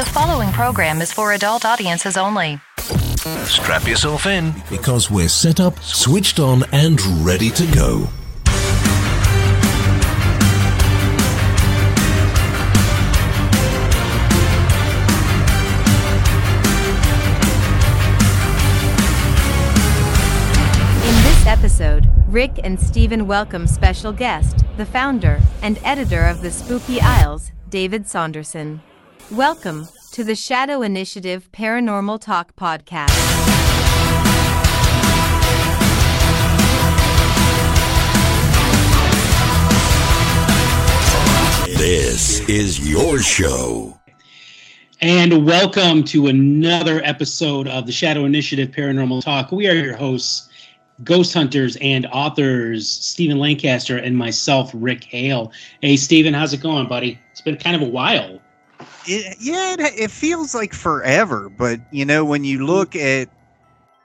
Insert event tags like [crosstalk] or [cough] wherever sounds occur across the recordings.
The following program is for adult audiences only. Strap yourself in. because we're set up, switched on, and ready to go. In this episode, Rick and Steven welcome special guest, the founder and editor of the Spooky Isles, David Saunderson. Welcome to the Shadow Initiative Paranormal Talk podcast. This is your show. And welcome to another episode of the Shadow Initiative Paranormal Talk. We are your hosts, ghost hunters and authors, Stephen Lancaster and myself, Rick Hale. Hey, Stephen, how's it going, buddy? It's been kind of a while. It, yeah, it, it feels like forever, but you know, when you look at,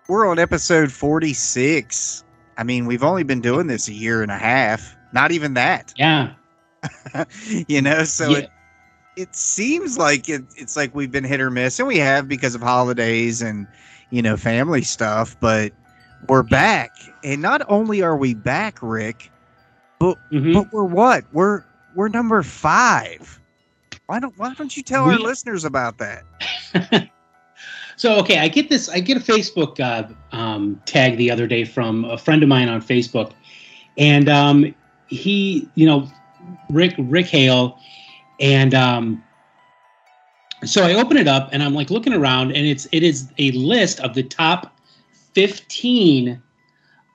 we're on episode 46. I mean, we've only been doing this a year and a half, not even that, Yeah. [laughs] you know, so Yeah. it, it seems like it, it's like we've been hit or miss, and we have because of holidays and, you know, family stuff, but we're back. And not only are we back, Rick, but, Mhm. but we're what? We're, we're number five. Why don't, why don't you tell our listeners about that? [laughs] So okay, I get this. I get a Facebook uh, um, tag the other day from a friend of mine on Facebook, and um, he, you know, Rick Rick Hale, and um, so I open it up and I'm like looking around, and it's it is a list of the top fifteen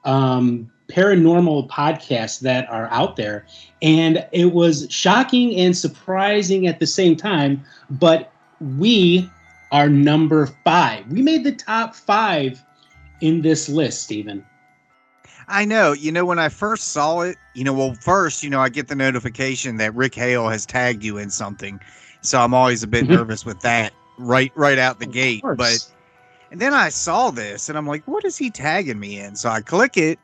um, paranormal podcasts that are out there, and it was shocking and surprising at the same time. But we are number five. We made the top five in this list, Stephen. I know. You know, when I first saw it, you know, well, first, you know, I get the notification that Rick Hale has tagged you in something, so I'm always a bit Mhm. nervous with that right right out the gate. Of But and then I saw this, and I'm like, what is he tagging me in? So I click it,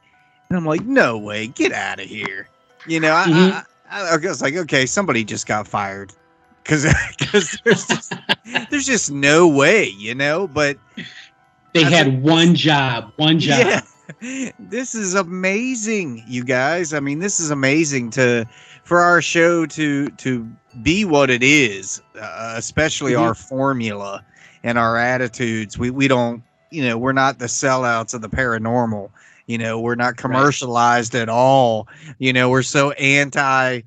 and I'm like, no way, get out of here. You know, I, Mhm. I, I, I was like, okay, somebody just got fired because because [laughs] there's just [laughs] there's just no way, you know. But they That's had one job, one job. Yeah. [laughs] This is amazing, you guys. I mean, this is amazing to for our show to to be what it is, uh, especially Mhm. our formula and our attitudes. We we don't, you know, we're not the sellouts of the paranormal. You know, we're not commercialized at all. You know, we're so anti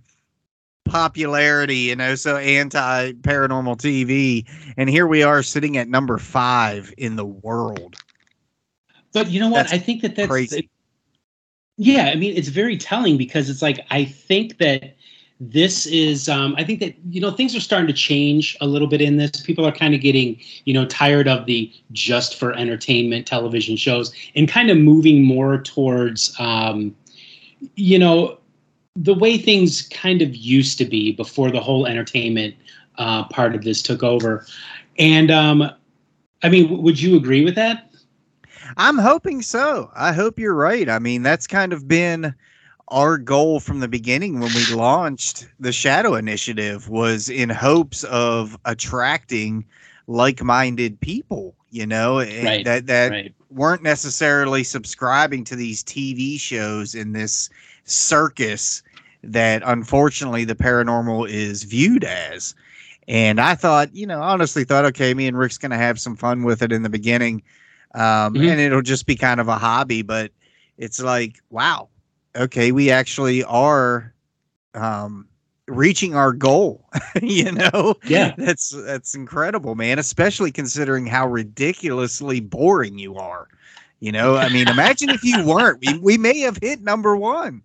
popularity, you know, so anti paranormal TV. And here we are sitting at number 5 in the world. But you know what? That's I think that that's crazy. yeah. I mean, it's very telling because it's like I think that this is. Um, I think that you know things are starting to change a little bit in this. People are kind of getting you know tired of the just for entertainment television shows and kind of moving more towards um, you know the way things kind of used to be before the whole entertainment uh, part of this took over. And um, I mean, w- would you agree with that? I'm hoping so. I hope you're right. I mean, that's kind of been our goal from the beginning when we launched the Shadow Initiative was in hopes of attracting like-minded people, you know, and Right, that that right. weren't necessarily subscribing to these TV shows in this circus that unfortunately the paranormal is viewed as. And I thought, you know, honestly thought, okay, me and Rick's going to have some fun with it in the beginning. Um, Mhm. And it'll just be kind of a hobby. But it's like, wow, okay, we actually are um, reaching our goal. [laughs] you know, Yeah. that's that's incredible, man. Especially considering how ridiculously boring you are. You know, I mean, imagine if you [laughs] weren't. We, we may have hit number one.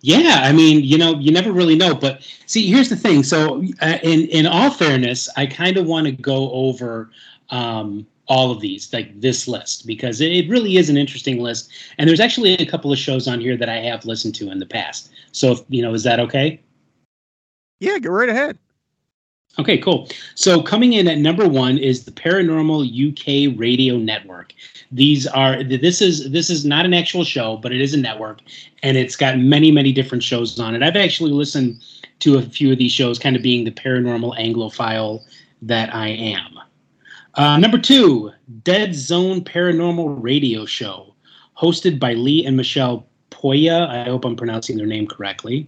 Yeah, I mean, you know, you never really know. But see, here's the thing. So, uh, in in all fairness, I kind of want to go over um, all of these, like this list, because it, really is an interesting list. And there's actually a couple of shows on here that I have listened to in the past. So, if, you know, is that okay? Yeah, go right ahead. Okay, cool. So coming in at number one is the Paranormal UK Radio Network. These are this is this is not an actual show, but it is a network, and it's got many many different shows on it. I've actually listened to a few of these shows, kind of being the paranormal Anglophile that I am. Uh, number two, Dead Zone Paranormal Radio Show, hosted by Lee and Michelle Poya. I hope I'm pronouncing their name correctly.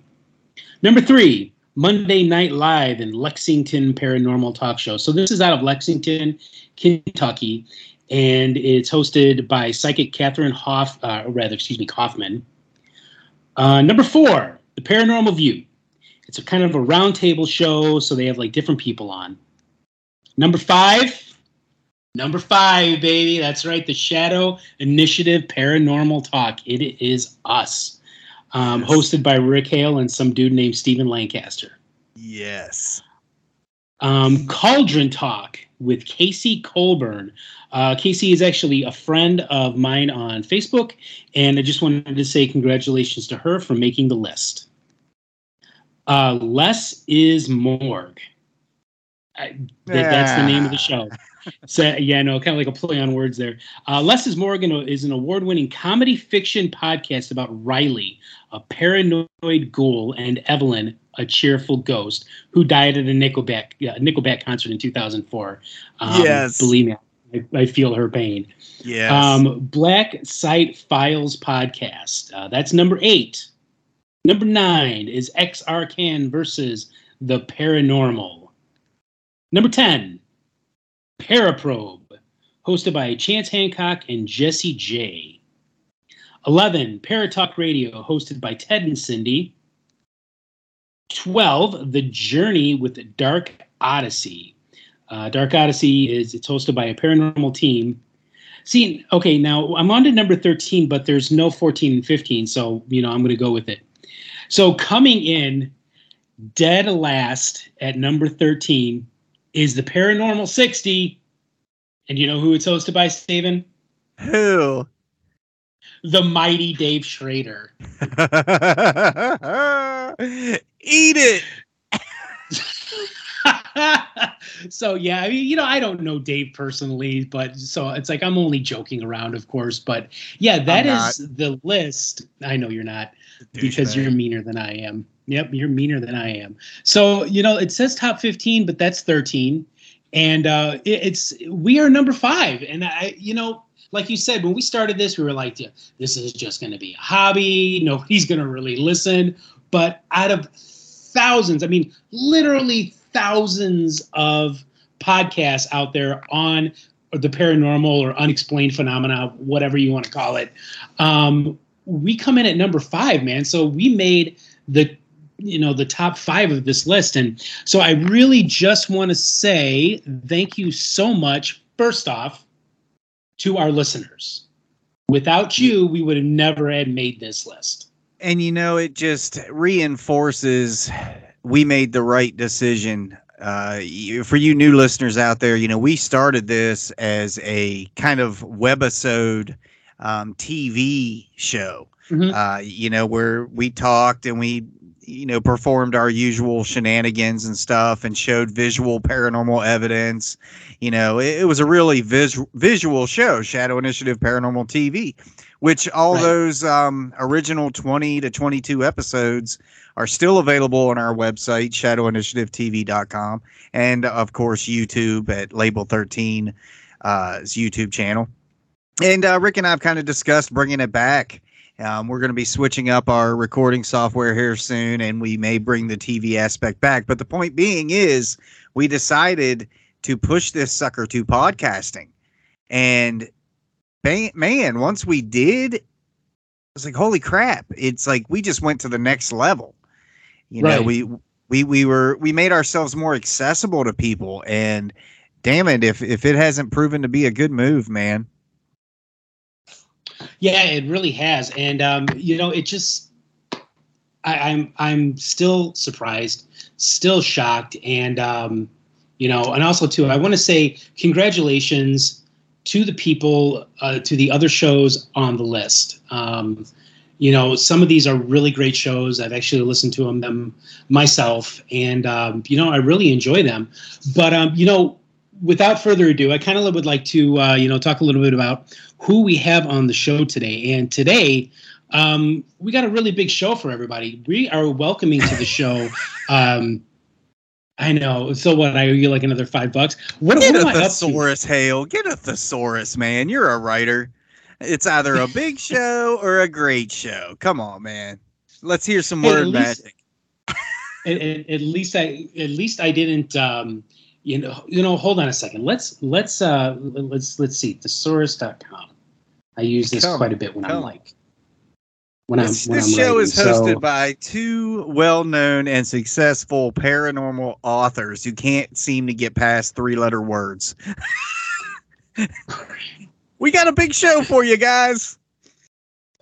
Number three, Monday Night Live in Lexington Paranormal Talk Show. So this is out of Lexington, Kentucky, and it's hosted by psychic Catherine Hoff, uh, rather, excuse me, Kaufman. Uh, number four, The Paranormal View. It's a kind of a roundtable show, so they have like different people on. Number five, number five, baby. That's right, the Shadow Initiative Paranormal Talk. It is us. Um. Hosted by Rick Hale and some dude named Stephen Lancaster. Yes. Um, Cauldron Talk with Casey Colburn. Uh, Casey is actually a friend of mine on Facebook, and I just wanted to say congratulations to her for making the list. Uh, Less is Morgue. I, that- that's the name of the show. So yeah, no, kind of like a play on words there. Uh, Less is Morgue is an award-winning comedy fiction podcast about Riley, a paranoid ghoul, and Evelyn, a cheerful ghost, who died at a Nickelback uh, Nickelback concert in 2004. Um, Yes. believe me, I, I feel her pain. Yes. Um, Black Site Files podcast. Uh, that's number eight. Number nine is XR Can versus the Paranormal. Number 10, Paraprobe, hosted by Chance Hancock and Jesse J. 11, Paratalk Radio, hosted by Ted and Cindy. 12, The Journey with Dark Odyssey. Uh, Dark Odyssey is it's hosted by a paranormal team. See, okay, now I'm on to number 13, but there's no 14 and 15, so you know I'm going to go with it. So coming in dead last at number 13 is the Paranormal 60. And you know who it's hosted by, Steven? Who? The mighty Dave Schrader. [laughs] Eat it. [laughs] so yeah, I mean, you know, I don't know Dave personally, but so it's like I'm only joking around, of course. But yeah, that is the list. I know you're not because Douchebag. you're meaner than I am. Yep, you're meaner than I am. So you know, it says top 15, but that's 13, and uh, it, it's we are number five. And I, you know, like you said, when we started this, we were like, yeah, this is just going to be a hobby. Nobody's going to really listen. But out of thousands, I mean, literally thousands of podcasts out there on the paranormal or unexplained phenomena, whatever you want to call it. Um, we come in at number five, man. So we made the you know the top five of this list. And so i really just want to say thank you so much first off to our listeners. Without you we would have never had made this list. And you know it just reinforces we made the right decision. Uh, for you new listeners out there you know we started this as a kind of webisode um, tv show. Mhm. uh, you know where we talked and we you know performed our usual shenanigans and stuff and showed visual paranormal evidence you know it, it was a really vis- visual show shadow initiative paranormal tv which all Right. those um, original 20 to 22 episodes are still available on our website shadowinitiativetv.com and of course youtube at label 13 uh, youtube channel and uh, rick and i've kind of discussed bringing it back um, we're going to be switching up our recording software here soon, and we may bring the TV aspect back. But the point being is, we decided to push this sucker to podcasting. And man, once we did, it was like, holy crap. It's like we just went to the next level. You know, we we we were we made ourselves more accessible to people and damn it if if it hasn't proven to be a good move, man. Yeah, it really has, and um, you know, it just I, I'm I'm still surprised, still shocked, and um, you know, and also too, I want to say congratulations to the people, uh, to the other shows on the list. Um, you know, some of these are really great shows. I've actually listened to them, them myself, and um, you know, I really enjoy them. But um, you know, without further ado, I kind of would like to uh, you know talk a little bit about who we have on the show today. And today, um, we got a really big show for everybody. We are welcoming to the show [laughs] um, I know. So what? I owe you like another five bucks. What, Get what a am I up to? thesaurus, Hale. Get a thesaurus, man. You're a writer. It's either a big [laughs] show or a great show. Come on, man. Let's hear some Hey, at word least- magic. [laughs] At, at, at least I at least I didn't um you know you know hold on a second. Let's let's uh let's let's see thesaurus.com. I use this Come, quite a bit when I'm like when This, I'm when this show writing. is hosted So- by two well-known and successful paranormal authors who can't seem to get past three-letter words. [laughs] we got a big show for you guys.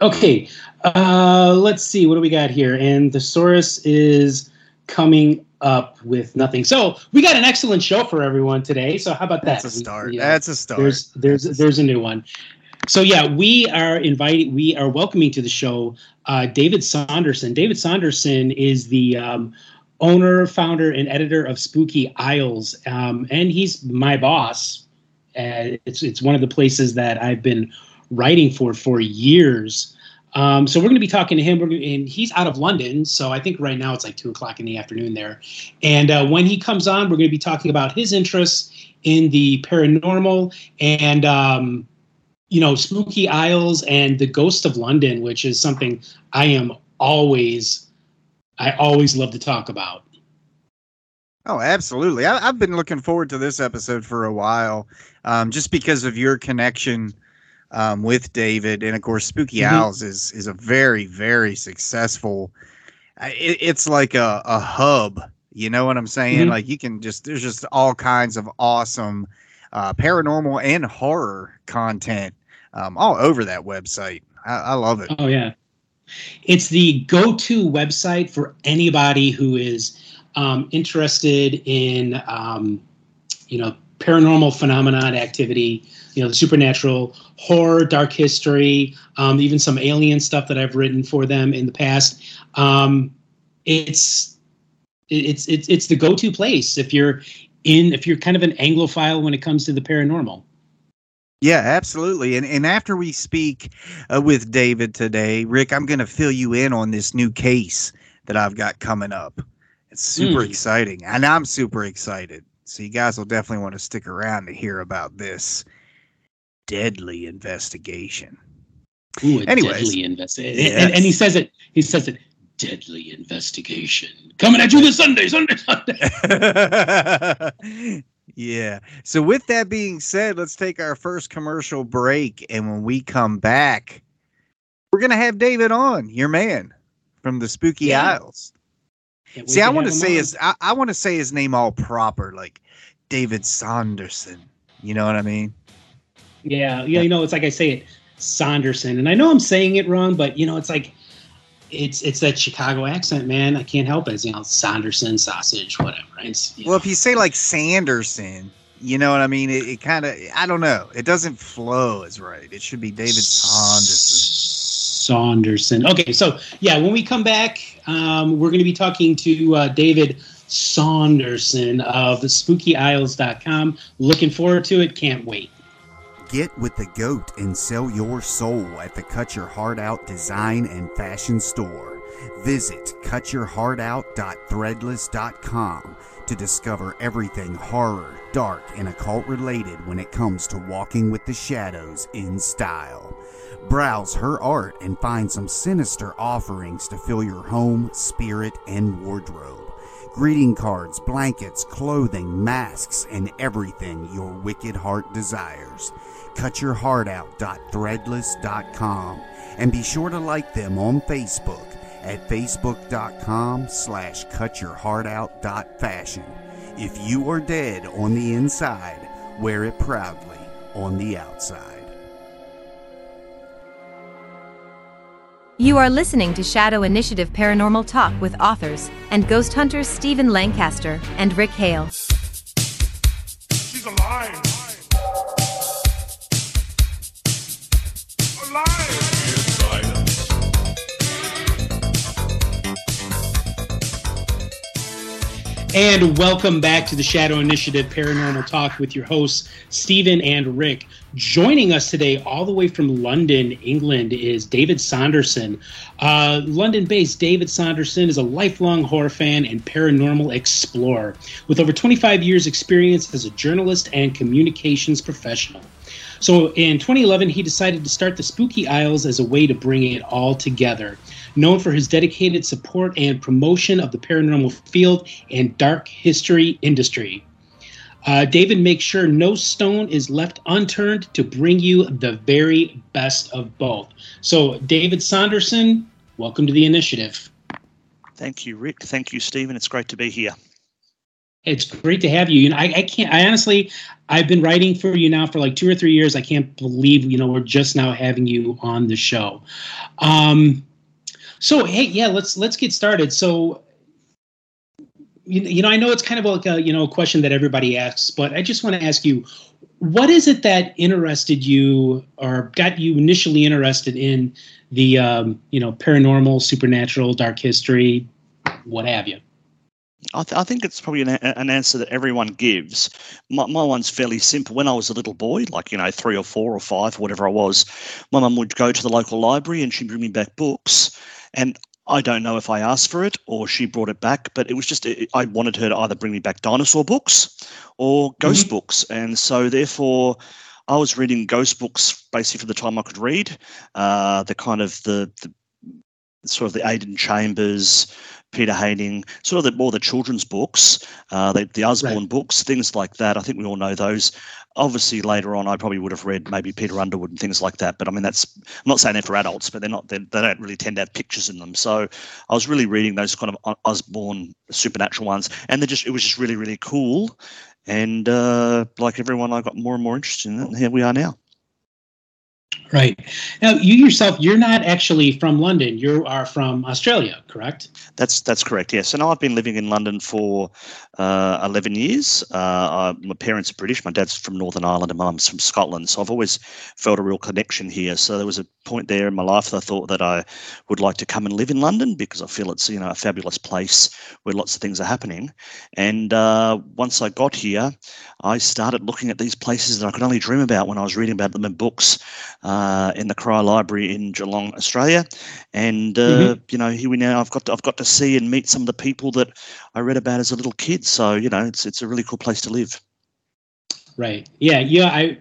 Okay, uh, let's see. What do we got here? And thesaurus is coming up with nothing. So we got an excellent show for everyone today. So how about that? That's a start. we, uh, That's a start. there's there's there's a new one. So yeah, we are inviting, we are welcoming to the show uh, David Saunderson. David Saunderson is the um, owner, founder, and editor of Spooky Isles, um, and he's my boss. Uh, it's it's one of the places that I've been writing for for years. Um, so we're going to be talking to him. We're gonna, and he's out of London, so I think right now it's like two o'clock in the afternoon there. And uh, when he comes on, we're going to be talking about his interests in the paranormal and um, you know spooky isles and the ghost of london which is something i am always i always love to talk about Oh, absolutely. I, I've been looking forward to this episode for a while, um, just because of your connection um, with David, and of course, Spooky Mhm. Isles is is a very very successful. It, it's like a, a hub. You know what I'm saying? Mhm. Like you can just there's just all kinds of awesome uh, paranormal and horror content um, all over that website. I, I love it. oh yeah it's the go-to website for anybody who is um, interested in um, you know paranormal phenomenon activity you know the supernatural horror dark history um, even some alien stuff that i've written for them in the past um, it's it's it's it's the go-to place if you're in if you're kind of an anglophile when it comes to the paranormal Yeah, absolutely. And and after we speak uh, with David today, Rick, I'm going to fill you in on this new case that I've got coming up. It's super Mm. exciting, and I'm super excited. So you guys will definitely want to stick around to hear about this deadly investigation. Ooh, a Anyways. deadly investigation. Yes. And, and he says it. He says it. Deadly investigation coming at you this Sunday, Sunday, Sunday. [laughs] yeah. So with that being said, let's take our first commercial break, and when we come back, we're gonna have David on, your man from the Spooky Yeah. Isles. See, I want to say on. his I, I want to say his name all proper, like David Saunderson. You know what I mean? Yeah, yeah. You know, it's like I say it, Saunderson, and I know I'm saying it wrong, but you know, it's like it's it's that Chicago accent, man. I can't help it. It's, you know, Saunderson, sausage, whatever. It's, Well, know. if you say like Sanderson, you know what I mean? It, it kind of I don't know. It doesn't flow as right. It should be David Saunderson. Saunderson. Okay, so yeah, when we come back, um, we're going to be talking to uh, David Saunderson of SpookyIsles.com. Looking forward to it. Can't wait. Get with the goat and sell your soul at the Cut Your Heart Out Design and Fashion Store. Visit cutyourheartout.threadless.com to discover everything horror, dark, and occult related when it comes to walking with the shadows in style. Browse her art and find some sinister offerings to fill your home, spirit, and wardrobe. Greeting cards, blankets, clothing, masks, and everything your wicked heart desires. Cutyourheartout.threadless.com and be sure to like them on Facebook at facebook.com slash cutyourheartout.fashion. If you are dead on the inside, wear it proudly on the outside. You are listening to Shadow Initiative Paranormal Talk with authors and ghost hunters Stephen Lancaster and Rick Hale. She's alive. Alive. And welcome back to the Shadow Initiative Paranormal Talk with your hosts, Stephen and Rick. Joining us today, all the way from London, England, is David Saunderson. Uh, London based David Saunderson is a lifelong horror fan and paranormal explorer with over 25 years' experience as a journalist and communications professional. So in 2011, he decided to start the Spooky Isles as a way to bring it all together known for his dedicated support and promotion of the paranormal field and dark history industry. Uh, David makes sure no stone is left unturned to bring you the very best of both. So, David Saunderson, welcome to the initiative. Thank you, Rick. Thank you, Stephen. It's great to be here. It's great to have you. You know, I, I can't. I honestly, I've been writing for you now for like two or three years. I can't believe you know we're just now having you on the show. Um, so hey, yeah, let's let's get started. So you, you know, I know it's kind of like a you know question that everybody asks, but I just want to ask you, what is it that interested you or got you initially interested in the um, you know paranormal, supernatural, dark history, what have you? I, th- I, think it's probably an, an, answer that everyone gives. My, my, one's fairly simple. When I was a little boy, like, you know, three or four or five, whatever I was, my mum would go to the local library and she'd bring me back books. And I don't know if I asked for it or she brought it back, but it was just, I wanted her to either bring me back dinosaur books or ghost mm-hmm. books. And so, therefore, I was reading ghost books basically for the time I could read. Uh, the kind of the, the sort of the Aidan Chambers, Peter Haining, sort of the more the children's books, uh, the, the Usborne right. books, things like that. I think we all know those. Obviously, later on, I probably would have read maybe Peter Underwood and things like that. But I mean, that's I'm not saying they're for adults, but they're not. They're, they do not really tend to have pictures in them. So I was really reading those kind of Usborne supernatural ones, and they just it was just really really cool. And uh, like everyone, I got more and more interested in it, and here we are now. Right. Now, you yourself, you're not actually from London. You are from Australia, correct? That's that's correct. Yes. And I've been living in London for uh, 11 years. Uh, my parents are British. My dad's from Northern Ireland and my mum's from Scotland. So I've always felt a real connection here. So there was a point there in my life that I thought that I would like to come and live in London because I feel it's you know a fabulous place where lots of things are happening. And uh, once I got here, I started looking at these places that I could only dream about when I was reading about them in books uh, in the Cryer Library in Geelong, Australia. And uh, mm-hmm. you know, here we now. I've got to, I've got to see and meet some of the people that I read about as a little kid. So you know, it's it's a really cool place to live. Right. Yeah. Yeah. I.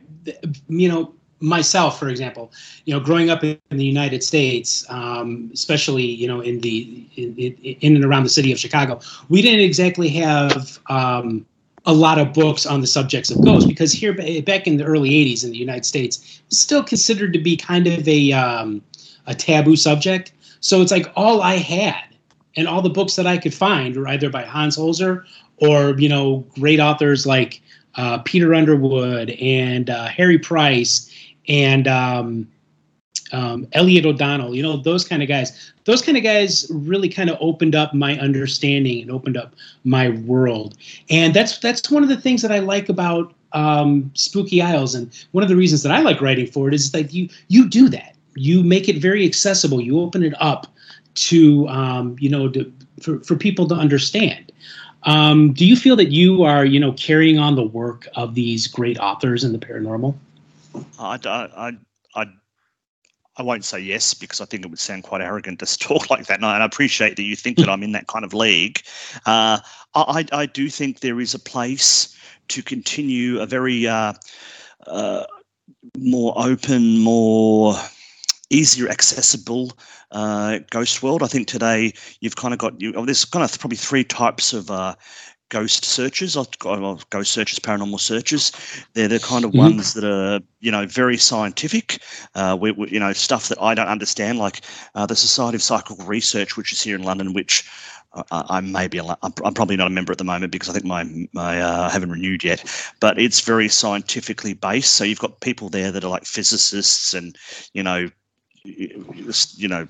You know myself, for example, you know, growing up in, the United States, um, especially you know in the in, in, and around the city of Chicago, we didn't exactly have um, a lot of books on the subjects of ghosts because here back in the early 80s in the United States was still considered to be kind of a um, a taboo subject so it's like all I had and all the books that I could find were either by Hans Holzer or you know great authors like uh, Peter Underwood and uh, Harry Price and um, um, Elliott O'Donnell, you know, those kind of guys. Those kind of guys really kind of opened up my understanding and opened up my world. And that's that's one of the things that I like about um, Spooky Isles. And one of the reasons that I like writing for it is that you you do that. You make it very accessible. You open it up to um, you know to, for for people to understand. Um, do you feel that you are you know carrying on the work of these great authors in the paranormal? I, I, I I won't say yes because I think it would sound quite arrogant to [laughs] talk like that. And I, appreciate that you think that I'm in that kind of league. Uh, I, I, do think there is a place to continue a very uh, uh, more open, more easier accessible uh, ghost world. I think today you've kind of got you. Oh, there's kind of probably three types of uh, ghost searches, ghost searches, paranormal searches. They're the kind of mm-hmm. ones that are, you know, very scientific. Uh, we, we, you know, stuff that I don't understand, like uh, the Society of Psychical Research, which is here in London, which I, I may be, I'm, I'm probably not a member at the moment because I think my, my uh, I haven't renewed yet. But it's very scientifically based. So you've got people there that are like physicists and, you know, you know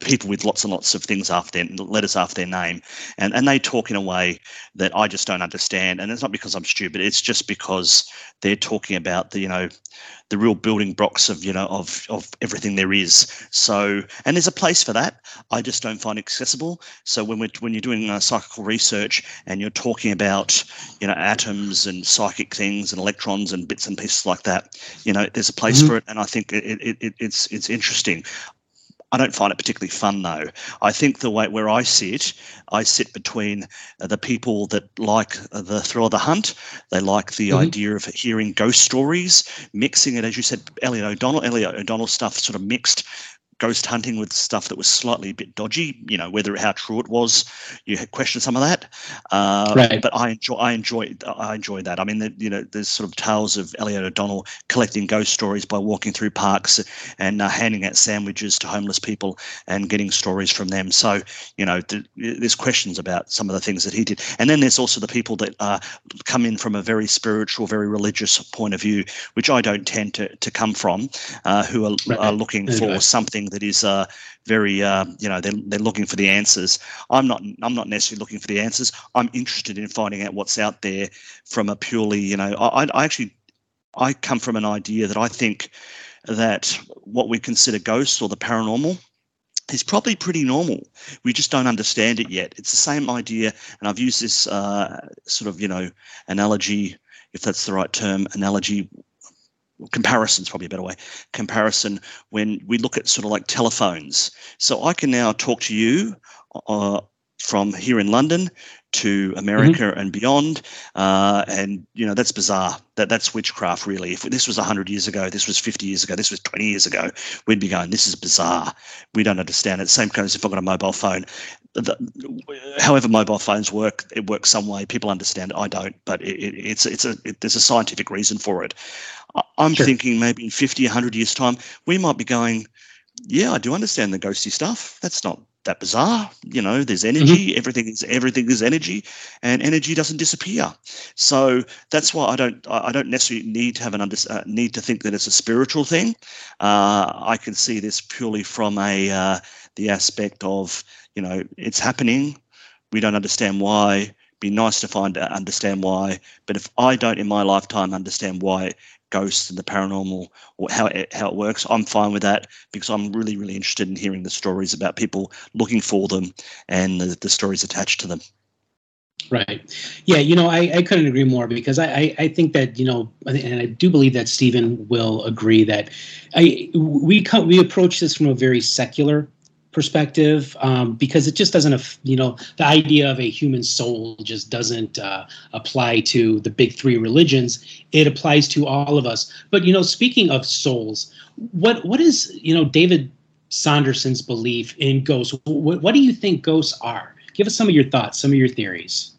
people with lots and lots of things after their letters after their name, and and they talk in a way that I just don't understand. And it's not because I'm stupid; it's just because they're talking about the you know the real building blocks of you know of of everything there is. So and there's a place for that. I just don't find accessible. So when we're when you're doing uh, psychical research and you're talking about you know atoms and psychic things and electrons and bits and pieces like that, you know there's a place Mhm. for it, and I think it, it, it it's it's interesting. I don't find it particularly fun though. I think the way where I sit, I sit between uh, the people that like uh, the thrill of the hunt. They like the Mhm. idea of hearing ghost stories, mixing it, as you said, Elliott O'Donnell, Elliott O'Donnell stuff, sort of mixed ghost hunting with stuff that was slightly a bit dodgy. You know, whether how true it was, you had questioned some of that. Uh, Right. But I enjoy, I enjoy, I enjoy that. I mean, the, you know, there's sort of tales of Elliott O'Donnell collecting ghost stories by walking through parks and uh, handing out sandwiches to homeless people and getting stories from them. So, you know, th- there's questions about some of the things that he did. And then there's also the people that uh, come in from a very spiritual, very religious point of view, which I don't tend to, to come from, uh, who are, Right. are looking for something that is uh, very, uh, you know, they're, they're looking for the answers. I'm not, I'm not necessarily looking for the answers. I'm interested in finding out what's out there from a purely, you know, I, I actually, I come from an idea that I think that what we consider ghosts or the paranormal is probably pretty normal. We just don't understand it yet. It's the same idea, and I've used this uh, sort of, you know, analogy, if that's the right term, analogy. Comparison is probably a better way. Comparison when we look at sort of like telephones. So I can now talk to you uh, from here in London to America and beyond, uh, and you know that's bizarre. That that's witchcraft, really. If this was hundred years ago, this was fifty years ago, this was twenty years ago, we'd be going, "This is bizarre. We don't understand it." Same kind of as if I've got a mobile phone. The, however, mobile phones work, it works some way. People understand it. I don't, but it, it, it's it's a it, there's a scientific reason for it. I- I'm Sure. thinking maybe in 50, 100 years' time, we might be going, yeah, I do understand the ghosty stuff. That's not that bizarre. You know, there's energy. Everything is everything is energy, and energy doesn't disappear. So that's why I don't I I don't necessarily need to have an under, uh, need to think that it's a spiritual thing. Uh, I can see this purely from a uh, the aspect of you know it's happening. We don't understand why. Be nice to find out, understand why. But if I don't in my lifetime understand why ghosts and the paranormal or how it, how it works, I'm fine with that because I'm really really interested in hearing the stories about people looking for them and the, the stories attached to them. Right. Yeah, you know, I, I couldn't agree more because I, I, I think that, you know, and I do believe that Stephen will agree that I we come we approach this from a very secular perspective um, because it just doesn't, you know, the idea of a human soul just doesn't uh, apply to the big three religions. It applies to all of us. But you know, speaking of souls, what what is you know David Saunderson's belief in ghosts? What, what do you think ghosts are? Give us some of your thoughts, some of your theories.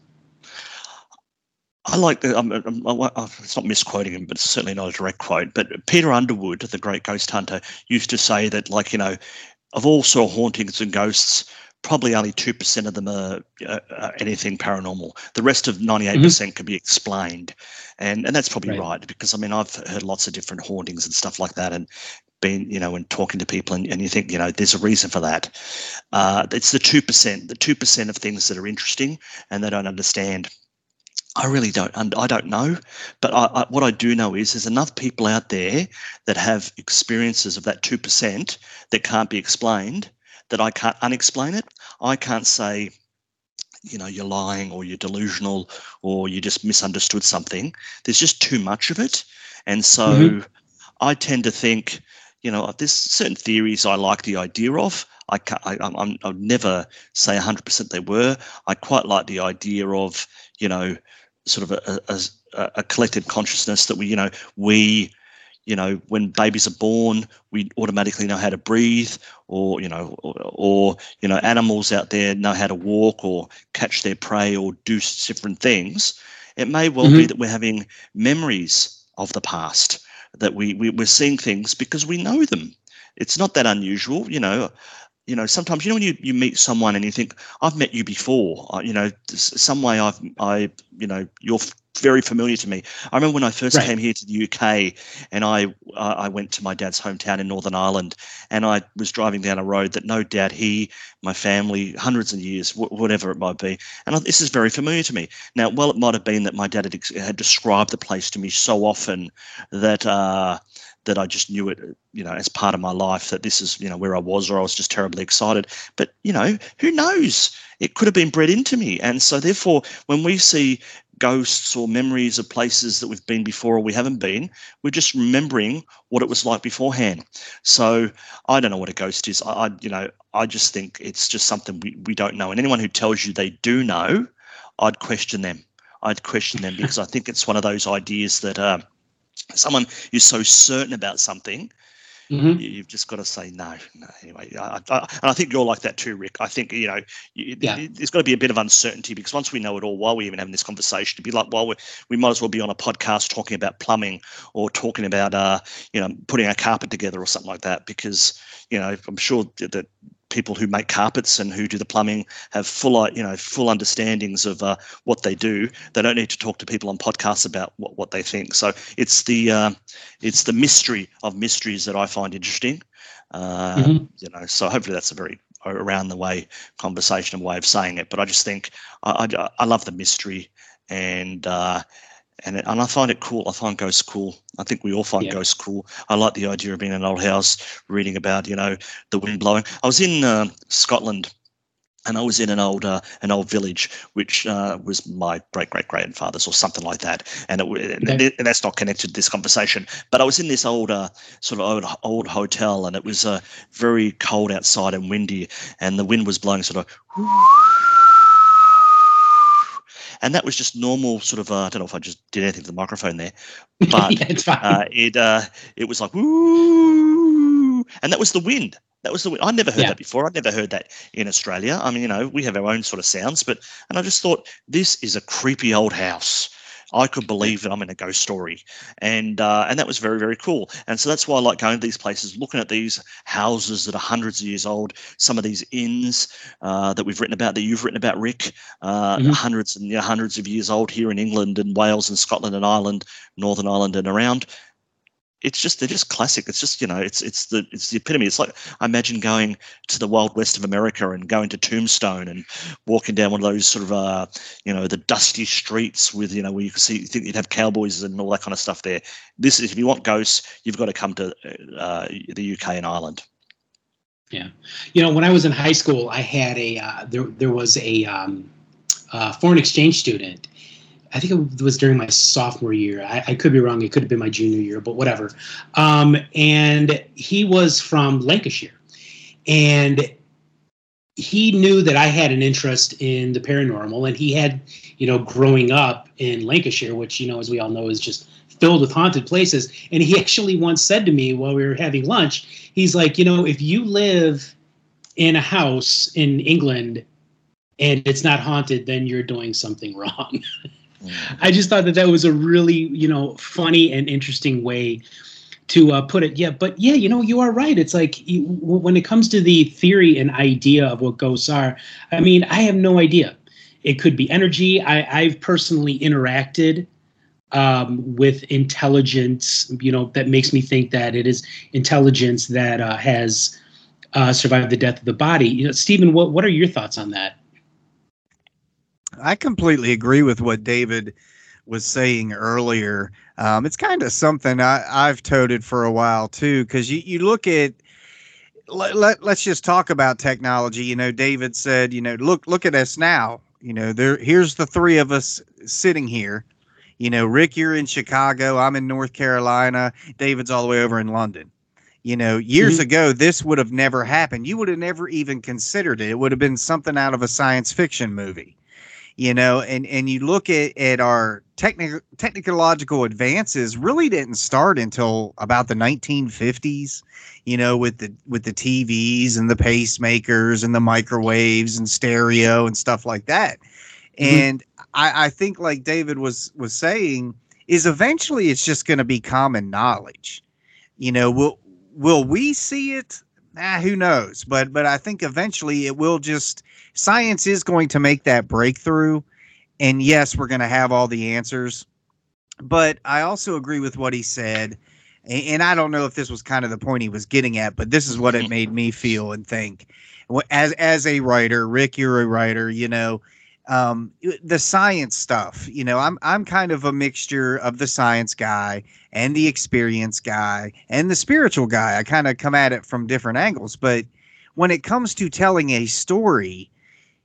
I like the. I'm- it's not misquoting him, but it's certainly not a direct quote. But Peter Underwood, the great ghost hunter, used to say that, like you know, of all sort hauntings and ghosts, probably only two percent of them are uh, uh, anything paranormal. The rest of ninety-eight percent can be explained, and and that's probably Right. right. because I mean I've heard lots of different hauntings and stuff like that, and been you know and talking to people, and, and you think you know there's a reason for that. Uh, it's the two percent, the two percent of things that are interesting and they don't understand. I really don't. I don't know, but I, I, what I do know is there's enough people out there that have experiences of that two percent that can't be explained that I can't unexplain it. I can't say, you know, you're lying or you're delusional or you just misunderstood something. There's just too much of it, and so Mhm. I tend to think, you know, there's certain theories I like the idea of. I can't, I, I'm, I'm- I'd never say 100% they were. I quite like the idea of, you know, sort of a, a, a- collective consciousness that we, you know, we, you know, when babies are born, we automatically know how to breathe, or you know, or, or you know, animals out there know how to walk or catch their prey or do different things. It may well be Mhm. that we're having memories of the past that we, we we're seeing things because we know them. It's not that unusual, you know. You know, sometimes you know when you, you meet someone and you think, "I've met you before." Uh, you know, some way I've I you know you're f- very familiar to me. I remember when I first Right. came here to the UK, and I uh, I went to my dad's hometown in Northern Ireland, and I was driving down a road that no doubt he, my family, hundreds of years, wh- whatever it might be, and I, this is very familiar to me. Now, well, it might have been that my dad had, ex- had described the place to me so often that. Uh, that I just knew it, you know, as part of my life that this is, you know, where I was, or I was just terribly excited. But you know, who knows? It could have been bred into me, and so therefore, when we see ghosts or memories of places that we've been before or we haven't been, we're just remembering what it was like beforehand. So I don't know what a ghost is. I, I you know, I just think it's just something we, we don't know. And anyone who tells you they do know, I'd question them. I'd question them because I think it's one of those ideas that uh, someone who's so certain about something Mhm. you- you've just got to say no. no anyway, I, I, and I think you're like that too, Rick. I think you know, you, Yeah. there's got to be a bit of uncertainty because once we know it all, while we're even having this conversation, to be like, well, we, we might as well be on a podcast talking about plumbing or talking about, uh, you know, putting a carpet together or something like that. Because you know, I'm sure that people who make carpets and who do the plumbing have full, uh, you know, full understandings of uh, what they do. They don't need to talk to people on podcasts about what, what they think. So it's the uh, it's the mystery of mysteries that I find interesting. Uh, Mhm. You know, so hopefully that's a very around the way conversation and way of saying it. But I just think I, I, I love the mystery and. And, it, and I find it cool. I find ghosts cool. I think we all find Yeah. ghosts cool. I like the idea of being in an old house, reading about you know the wind blowing. I was in uh, Scotland and I was in an old uh, an old village which uh, was my great great grandfather's or something like that, and it, Okay. and that's not connected to this conversation. But I was in this old uh, sort of old old hotel, and it was uh, very cold outside and windy, and the wind was blowing sort of. And that was just normal, sort of. Uh, I don't know if I just did anything to the microphone there, [laughs] but yeah, uh, it uh, it was like woo, and that was the wind. That was the wind. I never heard Yeah. that before. I'd never heard that in Australia. I mean, you know, we have our own sort of sounds, but and I just thought this is a creepy old house. I could believe that I'm in a ghost story, and uh, and that was very very cool. And so that's why I like going to these places, looking at these houses that are hundreds of years old. Some of these inns uh, that we've written about, that you've written about, Rick, uh, Mhm. hundreds and you know, hundreds of years old here in England and Wales and Scotland and Ireland, Northern Ireland and around. It's just they're just classic. It's just you know it's it's the it's the epitome. It's like I imagine going to the wild west of America and going to Tombstone and walking down one of those sort of uh you know the dusty streets with you know where you can see you think you'd have cowboys and all that kind of stuff there. This is if you want ghosts, you've got to come to uh, the UK and Ireland. Yeah, you know, when I was in high school, I had a uh, there there was a um, uh, foreign exchange student. I think it was during my sophomore year. I, I could be wrong. It could have been my junior year, but whatever. Um, and he was from Lancashire, and he knew that I had an interest in the paranormal, and he had, you know, growing up in Lancashire, which you know, as we all know, is just filled with haunted places. And he [laughs] actually once said to me while we were having lunch, he's like, you know, if you live in a house in England and it's not haunted, then you're doing something [laughs] wrong. I just thought that that was a really, you know, funny and interesting way to uh, put it. Yeah, but yeah, you know, you are right. It's like you, when it comes to the theory and idea of what ghosts are, I mean, I have no idea. It could be energy. I, I've personally interacted um, with intelligence, you know, that makes me think that it is intelligence that uh, has uh, survived the death of the body. You know, Stephen, what what are your thoughts on that? I completely agree with what David was saying earlier. Um, it's kind of something I, I've toted for a while too, because you, you look at let, let let's just talk about technology. You know, David said, you know, look look at us now. You know, there here's the three of us sitting here. You know, Rick, you're in Chicago. I'm in North Carolina. David's all the way over in London. You know, years Mhm. ago, this would have never happened. You would have never even considered it. It would have been something out of a science fiction movie you know and and you look at at our technical technological advances really didn't start until about the 1950s you know with the with the TVs and the pacemakers and the microwaves and stereo and stuff like that. Mm-hmm. And I, I think like david was was saying is eventually it's just going to be common knowledge. You know will will we see it ah, who knows but but i think eventually it will just science is going to make that breakthrough and yes, we're going to have all the answers. But I also agree with what he said. a- And I don't know if this was kind of the point he was getting at, but this is what it [laughs] made me feel and think. As as a writer, Rick, you're a writer, you know, um, the science stuff. You know, I'm I'm kind of a mixture of the science guy and the experience guy and the spiritual guy. I kind of come at it from different angles, but when it comes to telling a story,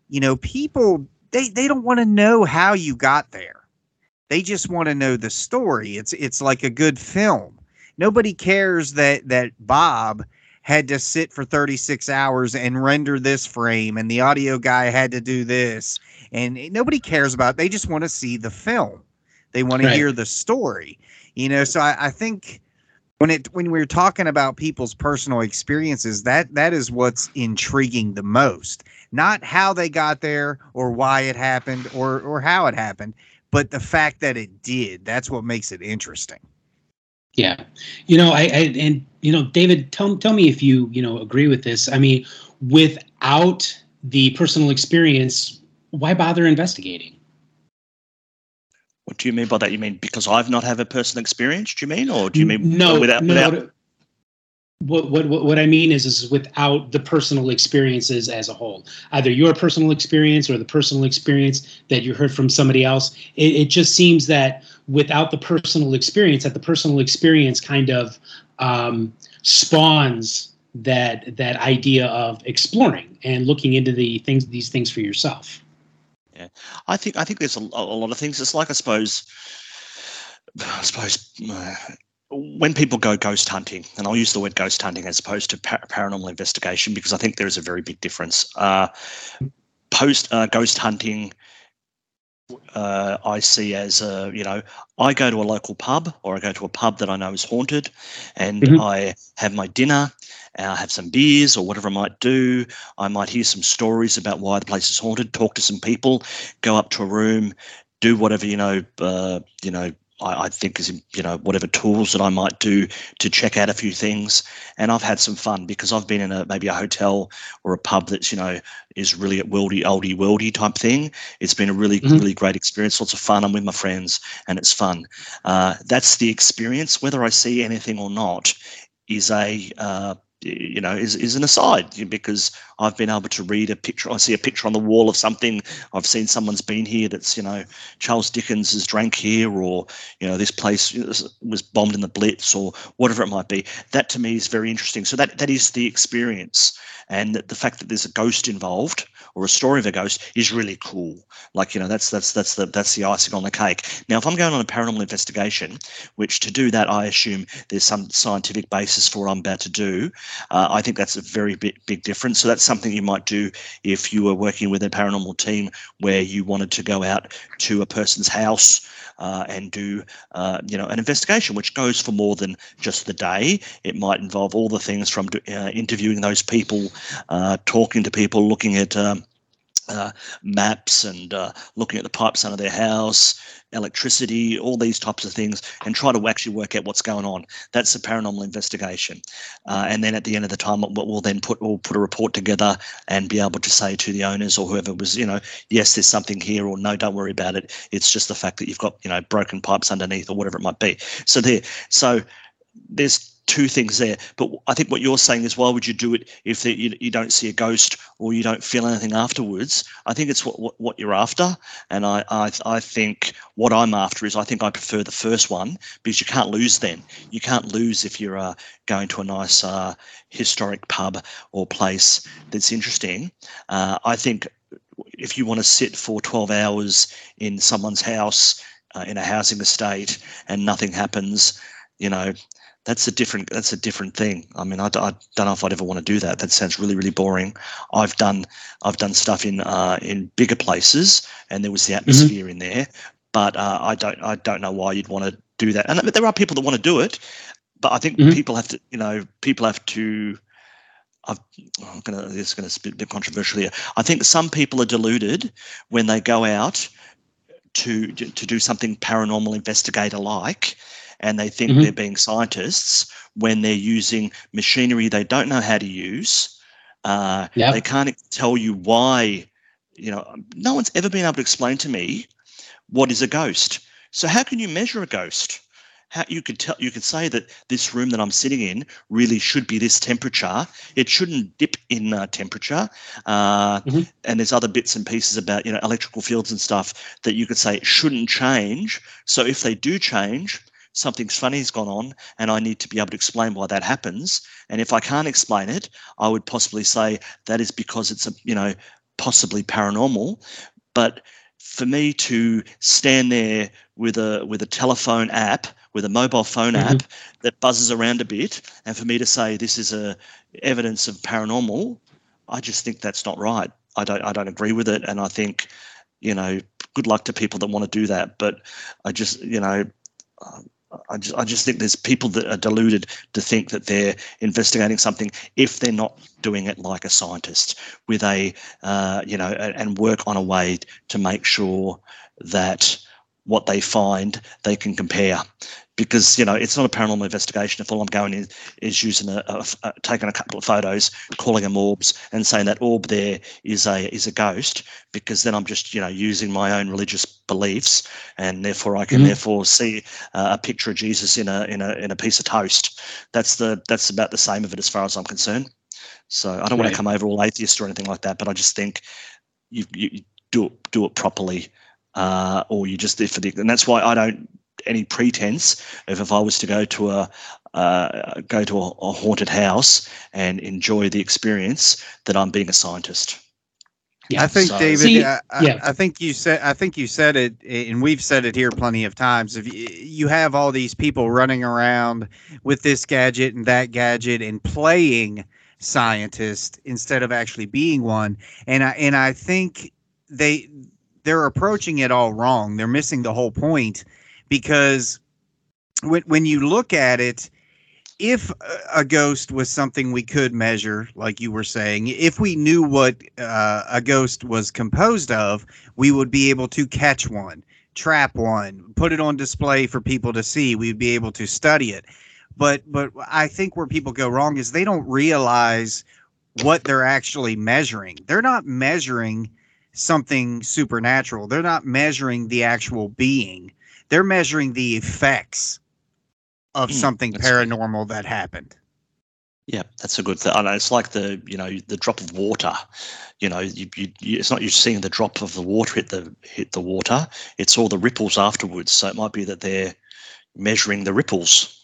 you know, people they they don't want to know how you got there. They just want to know the story. It's it's like a good film. Nobody cares that that Bob had to sit for 36 hours and render this frame and the audio guy had to do this and nobody cares about they just want to see the film. They want to hear the story you know so I, I think when it when we're talking about people's personal experiences that that is what's intriguing the most. Not how they got there or why it happened or or how it happened but the fact that it did that's what makes it interesting Yeah, you know, I, I and you know, David, tell tell me if you you know agree with this. I mean, without the personal experience, why bother investigating? What do you mean by that? You mean because I've not had a personal experience? Do you mean, or do you mean no? without no, without? What, what what what I mean is is without the personal experiences as a whole, either your personal experience or the personal experience that you heard from somebody else. It, it just seems that without the personal experience, that the personal experience kind of um, spawns that that idea of exploring and looking into the things these things for yourself. Yeah i think I think there's a, a lot of things. It's like I suppose, I suppose uh, when people go ghost hunting, and I'll use the word ghost hunting as opposed to par- paranormal investigation because I think there is a very big difference. Uh, post uh, ghost hunting, uh, I see as uh, you know, I go to a local pub or I go to a pub that I know is haunted, and Mhm. I have my dinner. I have some beers or whatever I might do. I might hear some stories about why the place is haunted. Talk to some people. Go up to a room. Do whatever you know. Uh, you know. I, I think is you know whatever tools that I might do to check out a few things, and I've had some fun because I've been in a maybe a hotel or a pub that's you know is really a worldy oldie worldy type thing. It's been a really Mhm. really great experience. Lots of fun. I'm with my friends, and it's fun. Uh, that's the experience. Whether I see anything or not is a uh, you know is, is an aside because I've been able to read a picture. I see a picture on the wall of something. I've seen someone's been here. That's you know Charles Dickens has drank here, or you know this place was bombed in the Blitz, or whatever it might be. That to me is very interesting. So that that is the experience, and the fact that there's a ghost involved or a story of a ghost is really cool. Like you know that's that's that's the that's the icing on the cake. Now if I'm going on a paranormal investigation, which to do that I assume there's some scientific basis for what I'm about to do. Uh, I think that's a very big, big difference. So that's something you might do if you were working with a paranormal team where you wanted to go out to a person's house uh, and do, uh, you know, an investigation, which goes for more than just the day. It might involve all the things from uh, interviewing those people, uh, talking to people, looking at. Um, uh, maps and uh, looking at the pipes under their house, electricity, all these types of things, and try to actually work out what's going on. That's a paranormal investigation. Uh, and then at the end of the time, we'll, we'll then put we'll put a report together and be able to say to the owners or whoever was, you know, yes, there's something here, or no, don't worry about it. It's just the fact that you've got you know broken pipes underneath or whatever it might be. So there, so there's two things there. But I think what you're saying is, why would you do it if the, you, you don't see a ghost or you don't feel anything afterwards? I think it's what, what, what you're after. And I, I, I think what I'm after is I think I prefer the first one because you can't lose then. You can't lose if you're uh, going to a nice uh, historic pub or place that's interesting. Uh, I think if you want to sit for 12 hours in someone's house uh, in a housing estate and nothing happens, you know, that's a different that's a different thing. I mean, I, I don't know if I'd ever want to do that. That sounds really really boring. I've done I've done stuff in uh, in bigger places, and there was the atmosphere in there. But uh, I don't I don't know why you'd want to do that. And there are people that want to do it, but I think Mhm. people have to you know people have to. I've, I'm gonna this is gonna be a bit controversial here. I think some people are deluded when they go out to to do something paranormal investigator like and they think Mhm. they're being scientists when they're using machinery they don't know how to use. Uh, Yep. They can't tell you why. You know, no one's ever been able to explain to me what is a ghost. So how can you measure a ghost? How you could tell you could say that this room that I'm sitting in really should be this temperature. It shouldn't dip in uh, temperature. Uh, Mhm. And there's other bits and pieces about you know electrical fields and stuff that you could say shouldn't change. So if they do change, something's funny's gone on, and I need to be able to explain why that happens. And if I can't explain it, I would possibly say that is because it's a you know possibly paranormal. But for me to stand there with a with a telephone app, with a mobile phone Mhm. app that buzzes around a bit, and for me to say this is a evidence of paranormal, I just think that's not right. I don't I don't agree with it, and I think you know good luck to people that want to do that. But I just you know. I just, I just think there's people that are deluded to think that they're investigating something if they're not doing it like a scientist with a, uh, you know, a- and work on a way to make sure that what they find they can compare. Because you know it's not a paranormal investigation if all I'm going is is using a, a, a taking a couple of photos, calling them orbs, and saying that orb there is a is a ghost. Because then I'm just you know using my own religious beliefs, and therefore I can Mhm. therefore see uh, a picture of Jesus in a in a in a piece of toast. That's the that's about the same of it as far as I'm concerned. So I don't want to come over all atheist or anything like that, but I just think you you, you do it do it properly, uh, or you're just there for the and that's why I don't any pretense of if I was to go to a uh, go to a, a haunted house and enjoy the experience that I'm being a scientist. Yeah. I think so- David. See, I, I- yeah. I think you said. I think you said it, and we've said it here plenty of times. If you, you have all these people running around with this gadget and that gadget and playing scientist instead of actually being one, and I and I think they they're approaching it all wrong. They're missing the whole point because when when you look at it if a- ghost was something we could measure, like you were saying, if we knew what uh, a ghost was composed of, we would be able to catch one, trap one, put it on display for people to see. We'd be able to study it. But but I think where people go wrong is they don't realize what they're actually measuring. They're not measuring something supernatural. They're not measuring the actual being. They're measuring the effects of Mm, something that's right. paranormal that happened. Yeah, that's a good thing. I know it's like the you know the drop of water. You know, you, you, you, it's not you seeing the drop of the water hit the hit the water. It's all the ripples afterwards. So it might be that they're measuring the ripples,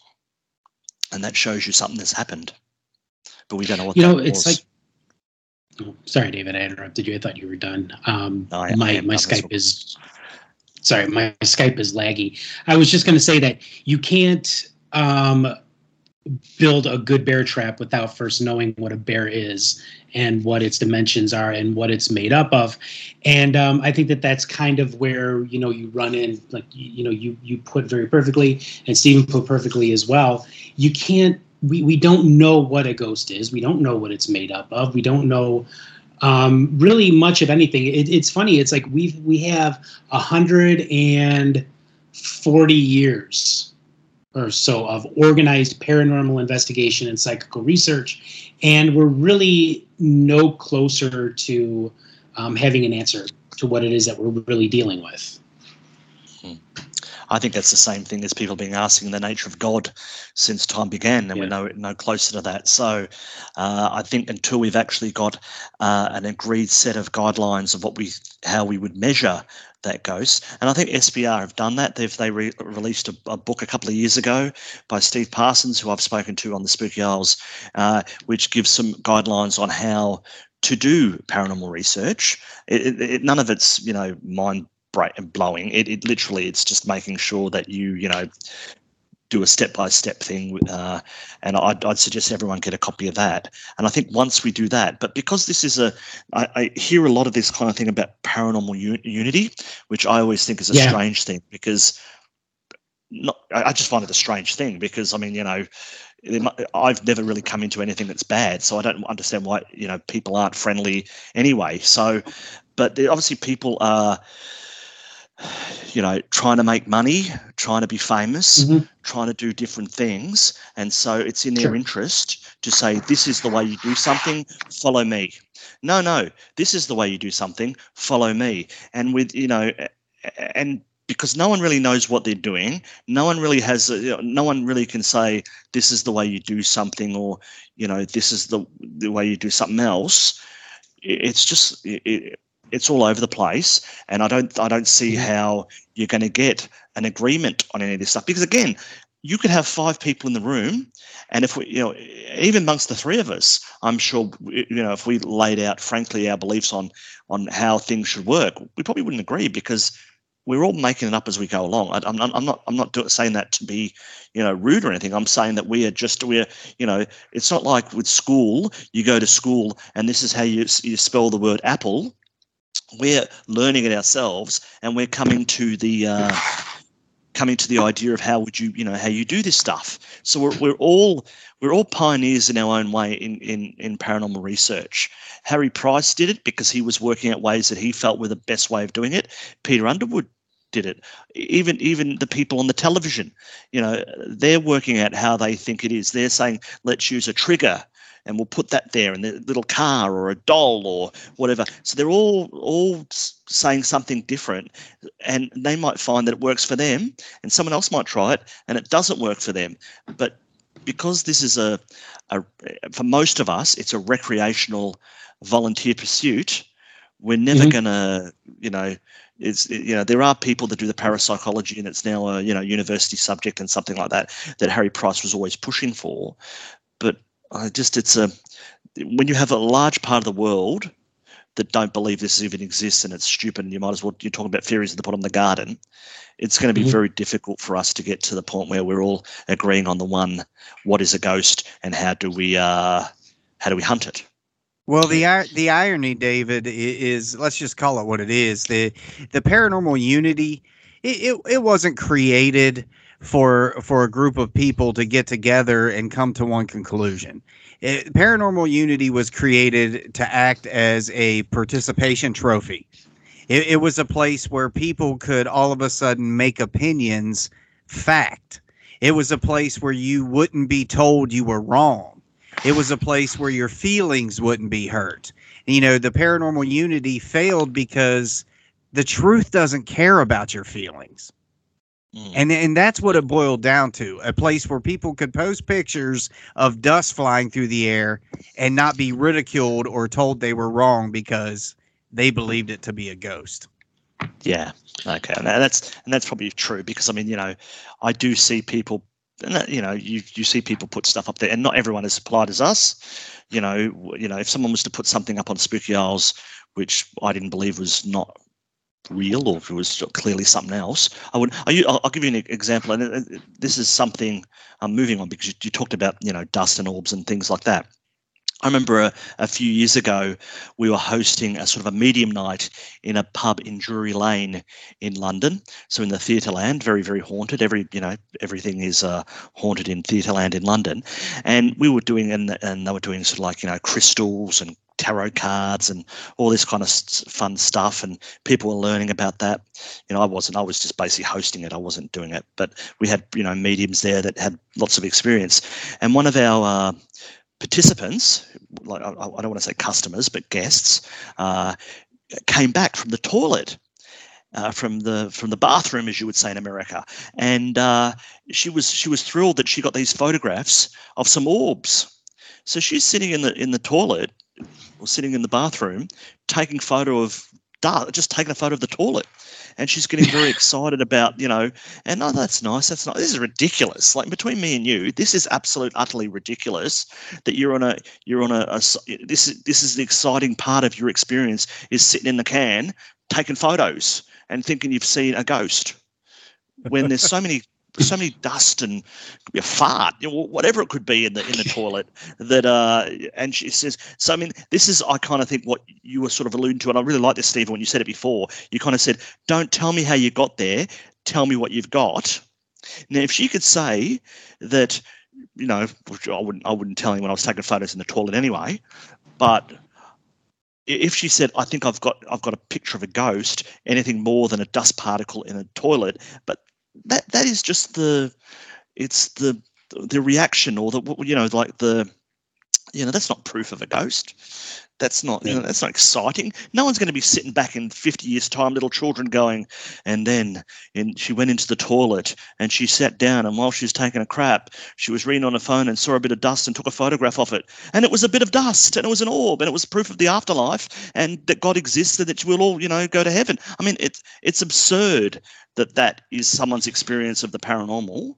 and that shows you something that's happened. But we don't know what you that know, it's was. like. Oh, sorry, David, I interrupted you. I thought you were done. Um, No, I- I my am my done as well. Skype is. Sorry, my Skype is laggy. I was just going to say that you can't um, build a good bear trap without first knowing what a bear is and what its dimensions are and what it's made up of. And um, I think that that's kind of where you know you run in, like you, you know, you you put very perfectly, and Stephen put perfectly as well. You can't. We, we don't know what a ghost is. We don't know what it's made up of. We don't know um, really much of anything. It, it's funny. It's like we we have a hundred and forty years or so of organized paranormal investigation and psychical research, and we're really no closer to um, having an answer to what it is that we're really dealing with. I think that's the same thing as people being asking the nature of God since time began, and we're no no closer to that. So, uh, I think until we've actually got uh, an agreed set of guidelines of what we how we would measure that ghost, and I think SPR have done that. They've they re- released a, a book a couple of years ago by Steve Parsons, who I've spoken to on the Spooky Isles, uh, which gives some guidelines on how to do paranormal research. It, it, it, none of it's you know mind bright and blowing. It, it literally it's just making sure that you you know do a step by step thing. Uh, and I'd, I'd suggest everyone get a copy of that. And I think once we do that, but because this is a, I, I hear a lot of this kind of thing about paranormal u- unity, which I always think is a Yeah. strange thing because not, I I just find it a strange thing because I mean, you know, I've never really come into anything that's bad, so I don't understand why you know people aren't friendly anyway. So, but obviously people are, you know, trying to make money, trying to be famous, Mhm. trying to do different things, and so it's in their Sure. interest to say this is the way you do something. Follow me. No, no, this is the way you do something. Follow me. And with you know, and because no one really knows what they're doing. No one really has, you know, no one really can say this is the way you do something, or you know, this is the the way you do something else. It's just it, it's all over the place, and I don't I don't see how you're going to get an agreement on any of this stuff because again, you could have five people in the room, and if we you know even amongst the three of us, I'm sure you know if we laid out frankly our beliefs on on how things should work, we probably wouldn't agree because we're all making it up as we go along. I, I'm, not, I'm not, I'm not do, saying that to be, you know, rude or anything. I'm saying that we are just, we're, you know, it's not like with school. You go to school and this is how you you spell the word apple. We're learning it ourselves, and we're coming to the. Uh, coming to the idea of how would you you know how you do this stuff. So we're, we're all we're all pioneers in our own way in, in in paranormal research. Harry price did it because he was working out ways that he felt were the best way of doing it. Peter underwood did it. Even even the people on the television you know they're working out how they think it is. They're saying let's use a trigger and we'll put that there in the little car or a doll or whatever. So they're all all saying something different and they might find that it works for them and someone else might try it and it doesn't work for them. But because this is a, a for most of us it's a recreational volunteer pursuit we're never Mhm. going to you know it's you know there are people that do the parapsychology and it's now a you know university subject and something like that that harry price was always pushing for. But i just it's a when you have a large part of the world that don't believe this even exists and it's stupid and you might as well you're talking about fairies at the bottom of the garden it's going to be Mhm. very difficult for us to get to the point where we're all agreeing on the one what is a ghost and how do we uh how do we hunt it Well, the the irony, David, is let's just call it what it is. the The paranormal unity, it, it, it wasn't created for for a group of people to get together and come to one conclusion. It, paranormal unity was created to act as a participation trophy. It, it was a place where people could all of a sudden make opinions fact. It was a place where you wouldn't be told you were wrong it was a place where your feelings wouldn't be hurt. You know, the paranormal unity failed because the truth doesn't care about your feelings. Mm. And and that's what it boiled down to. A place where people could post pictures of dust flying through the air and not be ridiculed or told they were wrong because they believed it to be a ghost. Yeah. Okay. And that's and that's probably true because I mean, you know, I do see people, and you know, you you see people put stuff up there, and not everyone is as polite as us. You know, you know, if someone was to put something up on Spooky Isles, which I didn't believe was not real or if it was clearly something else, I would. I, I'll, give you an example, and this is something I'm moving on because you, you talked about you know dust and orbs and things like that. I remember a, a few years ago, we were hosting a sort of a medium night in a pub in Drury Lane in London. So in the Theatreland, very very haunted. Every you know everything is uh, haunted in Theatreland in London, and we were doing and and they were doing sort of like you know crystals and tarot cards and all this kind of fun stuff, and people were learning about that. You know, I wasn't. I was just basically hosting it. I wasn't doing it, but we had you know mediums there that had lots of experience, and one of our uh, participants, like I, I don't want to say customers, but guests, uh, came back from the toilet. Uh, from the from the bathroom, as you would say in America, and uh, she was she was thrilled that she got these photographs of some orbs. So she's sitting in the in the toilet or sitting in the bathroom, taking photo of just taking a photo of the toilet, and she's getting very [laughs] excited about you know, and oh that's nice, that's not this is ridiculous. Like between me and you, this is absolute utterly ridiculous that you're on a you're on a, a this is this is the exciting part of your experience is sitting in the can taking photos and thinking you've seen a ghost when there's so many so many dust and a fart, you know, whatever it could be in the in the toilet. That uh, and she says, so I mean, this is I kind of think what you were sort of alluding to, and I really like this, Stephen, when you said it before. You kind of said, "Don't tell me how you got there, tell me what you've got." Now, if she could say that, you know, I wouldn't, I wouldn't tell when I was taking photos in the toilet anyway, but if she said, "I think I've got I've got a picture of a ghost," anything more than a dust particle in a toilet, but that that is just the it's the the reaction or the you know like the you know, that's not proof of a ghost. That's not, you know, that's not exciting. No one's going to be sitting back in 50 years' time, little children going, and then and she went into the toilet and she sat down, and while she was taking a crap, she was reading on her phone and saw a bit of dust and took a photograph of it. And it was a bit of dust, and it was an orb, and it was proof of the afterlife, and that God exists, and that we'll all, you know, go to heaven. I mean, it's it's absurd that that is someone's experience of the paranormal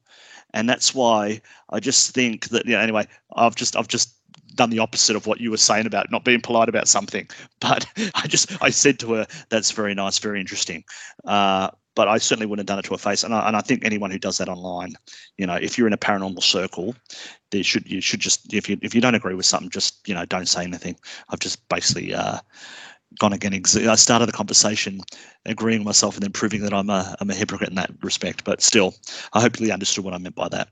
and that's why I just think that you know, anyway I've just I've just done the opposite of what you were saying about not being polite about something [laughs] but I just I said to her that's very nice very interesting uh, but I certainly wouldn't have done it to her face and I, and I think anyone who does that online you know if you're in a paranormal circle there should you should just if you if you don't agree with something just you know don't say anything I've just basically uh, gone again. I started the conversation agreeing with myself and then proving that I'm a, I'm a hypocrite in that respect. But still, I hope you understood what I meant by that.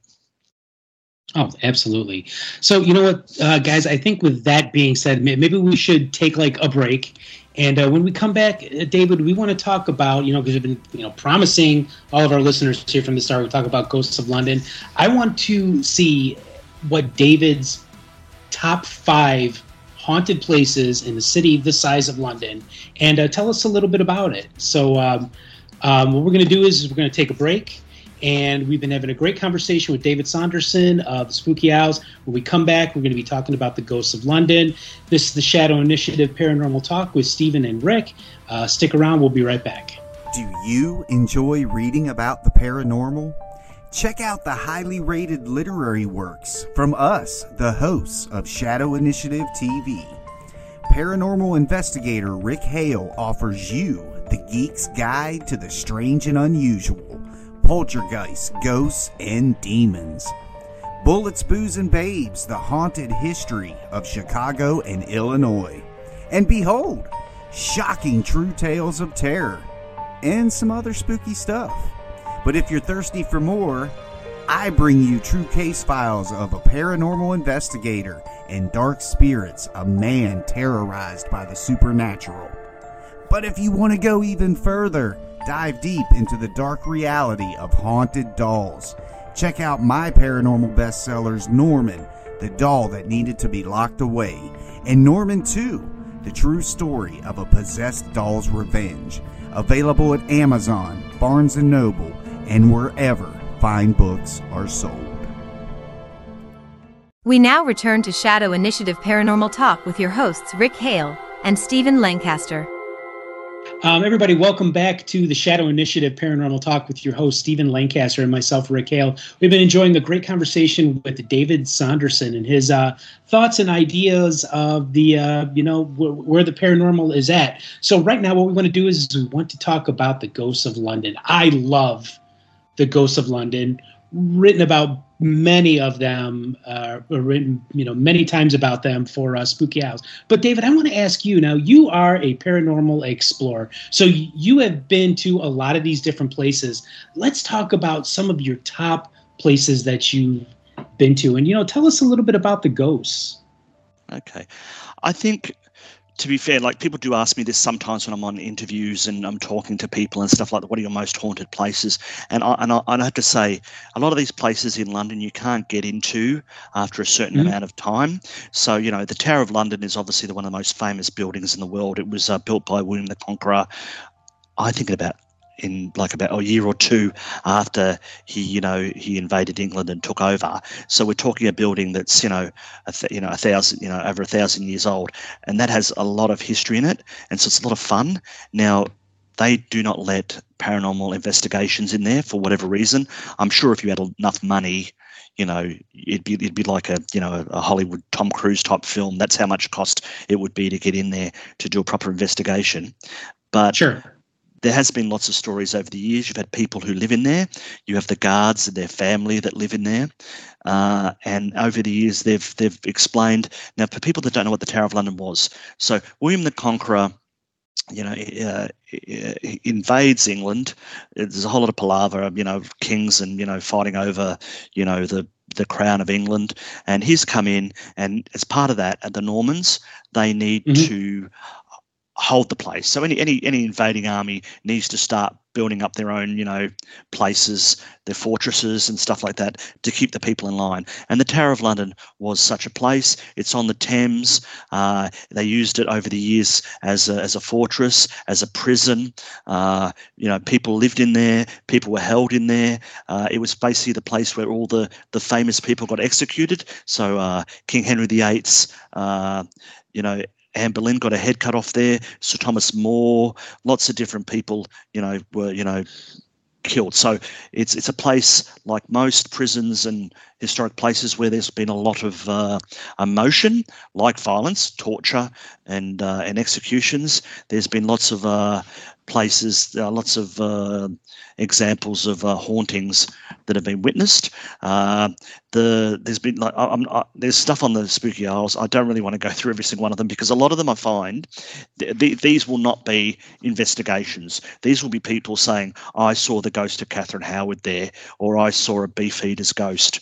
Oh, absolutely. So, you know what, uh, guys, I think with that being said, maybe we should take like a break. And uh, when we come back, uh, David, we want to talk about, you know, because we've been, you know, promising all of our listeners here from the start, we talk about Ghosts of London. I want to see what David's top five haunted places in a city the size of London, and uh, tell us a little bit about it. So, um, um, what we're going to do is we're going to take a break, and we've been having a great conversation with David Saunderson of the Spooky Isles. When we come back, we're going to be talking about the ghosts of London. This is the Shadow Initiative Paranormal Talk with Stephen and Rick. Uh, stick around; we'll be right back. Do you enjoy reading about the paranormal? Check out the highly rated literary works from us, the hosts of Shadow Initiative TV. Paranormal investigator Rick Hale offers you the geek's guide to the strange and unusual, poltergeists, ghosts, and demons. Bullets, Booze, and Babes, the haunted history of Chicago and Illinois. And behold, shocking true tales of terror and some other spooky stuff. But if you're thirsty for more, I bring you true case files of a paranormal investigator and dark spirits, a man terrorized by the supernatural. But if you want to go even further, dive deep into the dark reality of haunted dolls. Check out my paranormal bestsellers Norman, the doll that needed to be locked away, and Norman 2, the true story of a possessed doll's revenge. Available at Amazon, Barnes & Noble, and wherever fine books are sold. We now return to Shadow Initiative Paranormal Talk with your hosts Rick Hale and Stephen Lancaster. Um, everybody, welcome back to the Shadow Initiative Paranormal Talk with your host, Stephen Lancaster, and myself, Rick Hale. We've been enjoying a great conversation with David Saunderson and his uh, thoughts and ideas of the, uh, you know, wh- where the paranormal is at. So, right now, what we want to do is, is we want to talk about the ghosts of London. I love the Ghosts of London, written about many of them, uh, written you know many times about them for uh, Spooky Isles. But David, I want to ask you now. You are a paranormal explorer, so you have been to a lot of these different places. Let's talk about some of your top places that you've been to, and you know, tell us a little bit about the ghosts. Okay, I think to be fair, like people do ask me this sometimes when I'm on interviews and I'm talking to people and stuff like that. What are your most haunted places? And I and I, and I have to say, a lot of these places in London you can't get into after a certain mm-hmm. amount of time. So you know, the Tower of London is obviously the one of the most famous buildings in the world. It was uh, built by William the Conqueror. I think about in like about a year or two after he, you know, he invaded England and took over. So we're talking a building that's, you know, a th- you know, a thousand, you know, over a thousand years old, and that has a lot of history in it, and so it's a lot of fun. Now, they do not let paranormal investigations in there for whatever reason. I'm sure if you had enough money, you know, it'd be it'd be like a you know a Hollywood Tom Cruise type film. That's how much cost it would be to get in there to do a proper investigation. But sure there has been lots of stories over the years. You've had people who live in there. You have the guards and their family that live in there. Uh, and over the years, they've they've explained. Now, for people that don't know what the Tower of London was, so William the Conqueror, you know, uh, invades England. There's a whole lot of palaver, you know, kings and you know fighting over, you know, the the crown of England. And he's come in, and as part of that, the Normans they need mm-hmm. to hold the place. So any any any invading army needs to start building up their own, you know, places, their fortresses and stuff like that to keep the people in line. And the Tower of London was such a place. It's on the Thames. Uh, they used it over the years as a, as a fortress, as a prison. Uh, you know, people lived in there. People were held in there. Uh, it was basically the place where all the the famous people got executed. So uh, King Henry VIII's, uh, you know, Anne Boleyn got a head cut off there. Sir Thomas More, lots of different people, you know, were you know killed. So it's it's a place like most prisons and historic places where there's been a lot of uh, emotion, like violence, torture, and uh, and executions. There's been lots of uh, places, There are lots of uh, examples of uh, hauntings that have been witnessed. Uh, the there's been like I, there's stuff on the spooky isles. I don't really want to go through every single one of them because a lot of them I find th- th- these will not be investigations. These will be people saying I saw the ghost of Catherine Howard there, or I saw a beefeater's ghost,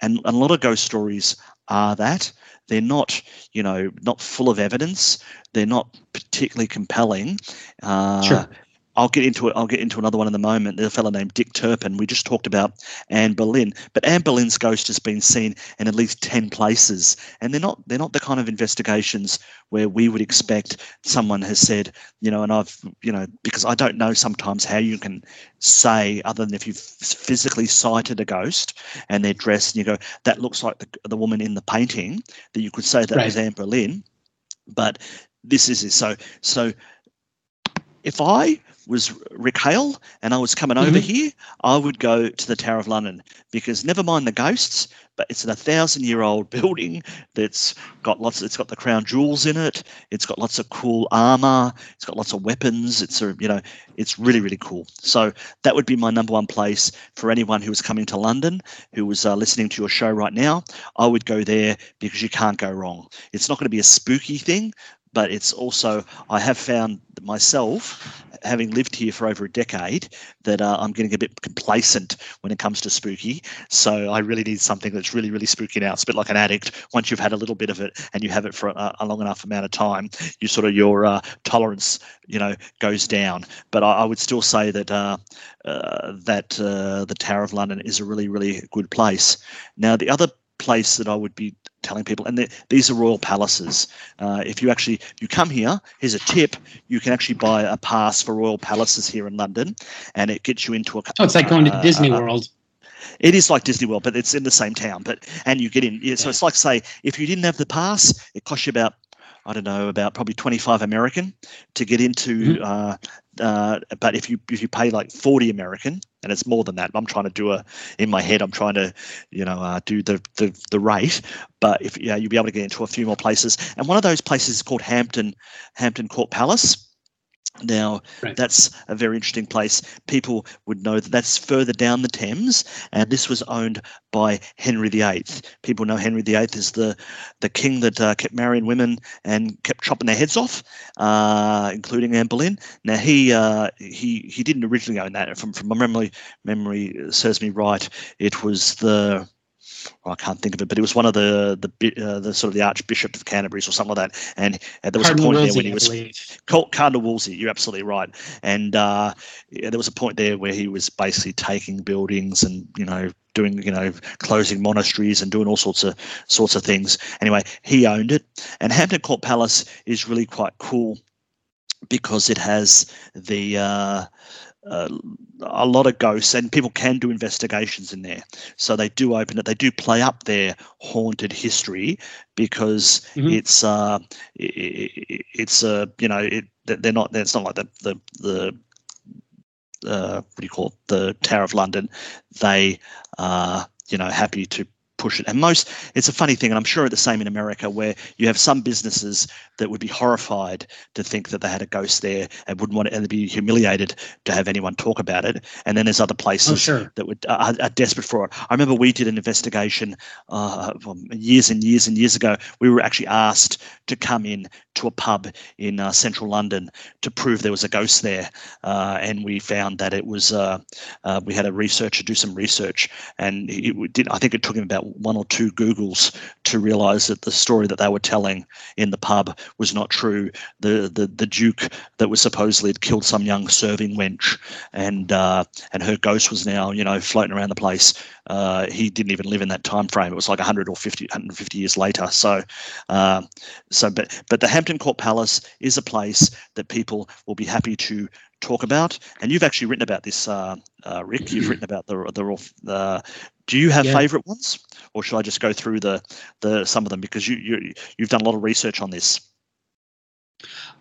and, and a lot of ghost stories are that they're not you know not full of evidence they're not particularly compelling uh, Sure. I'll get into it. I'll get into another one in a moment. There's a fellow named Dick Turpin. We just talked about Anne Boleyn, but Anne Boleyn's ghost has been seen in at least ten places, and they're not they're not the kind of investigations where we would expect someone has said, you know, and I've you know because I don't know sometimes how you can say other than if you've physically sighted a ghost and they're dressed and you go that looks like the, the woman in the painting that you could say that Right. was Anne Boleyn, but this is it. So so if I was Rick Hale and I was coming over Mhm. here, I would go to the Tower of London because never mind the ghosts, but it's a thousand year old [laughs] building that's got lots. It's got the crown jewels in it. It's got lots of cool armor. It's got lots of weapons. It's a you know, it's really really cool. So that would be my number one place for anyone who was coming to London, who was uh, listening to your show right now. I would go there because you can't go wrong. It's not going to be a spooky thing, but it's also I have found myself, having lived here for over a decade, that uh, I'm getting a bit complacent when it comes to spooky. So I really need something that's really really spooky now. It's a bit like an addict. Once you've had a little bit of it and you have it for a, a long enough amount of time, you sort of your uh, tolerance, you know, goes down. But I, I would still say that uh, uh, that uh, the Tower of London is a really really good place. Now the other place that I would be telling people, and these are royal palaces. Uh, if you actually you come here, here's a tip: you can actually buy a pass for royal palaces here in London, and it gets you into a. Oh, it's like going to uh, Disney uh, World. It is like Disney World, but it's in the same town. But and you get in. Yeah, so it's like say if you didn't have the pass, it costs you about I don't know about probably twenty five American to get into. Mhm. Uh, uh, but if you if you pay like forty American, and it's more than that. I'm trying to do a in my head. I'm trying to you know uh, do the, the the rate. But if yeah, you'll be able to get into a few more places. And one of those places is called Hampton Hampton Court Palace. Now, Right. that's a very interesting place. People would know that that's further down the Thames, and this was owned by Henry VIII. People know Henry VIII is the the king that uh, kept marrying women and kept chopping their heads off, uh, including Anne Boleyn. Now he uh, he he didn't originally own that. From from my memory memory serves me right, it was the well, I can't think of it, but it was one of the the uh, the sort of the Archbishop of Canterbury's or something like that. And uh, there was Cardinal a point there when he was. Cardinal Wolsey, you're absolutely right. And uh, yeah, there was a point there where he was basically taking buildings and you know doing you know closing monasteries and doing all sorts of sorts of things. Anyway, he owned it, and Hampton Court Palace is really quite cool because it has the uh, a lot of ghosts and people can do investigations in there. So they do open it. They do play up their haunted history because Mhm. it's uh i- i- i- it's uh you know it they're not it's not like the the the uh, what do you call it, the Tower of London, they are you know happy to push it. And most, it's a funny thing, and I'm sure it's the same in America, where you have some businesses that would be horrified to think that they had a ghost there and wouldn't want to, and they'd be humiliated to have anyone talk about it. And then there's other places Oh, sure. that would are, are desperate for it. I remember we did an investigation uh, years and years and years ago. We were actually asked to come in to a pub in uh, central London to prove there was a ghost there, uh, and we found that it was. Uh, uh, we had a researcher do some research, and it did. I think it took him about one or two Googles to realise that the story that they were telling in the pub was not true. The the the Duke that was supposedly had killed some young serving wench, and uh, and her ghost was now you know floating around the place. Uh, he didn't even live in that time frame. It was like 100 or 50, 150 years later. So, uh, so but but the Hampton Court Palace is a place that people will be happy to talk about. And you've actually written about this, uh, uh, Rick. You've written about the the. the do you have Yeah. favourite ones, or should I just go through the the some of them because you you you've done a lot of research on this?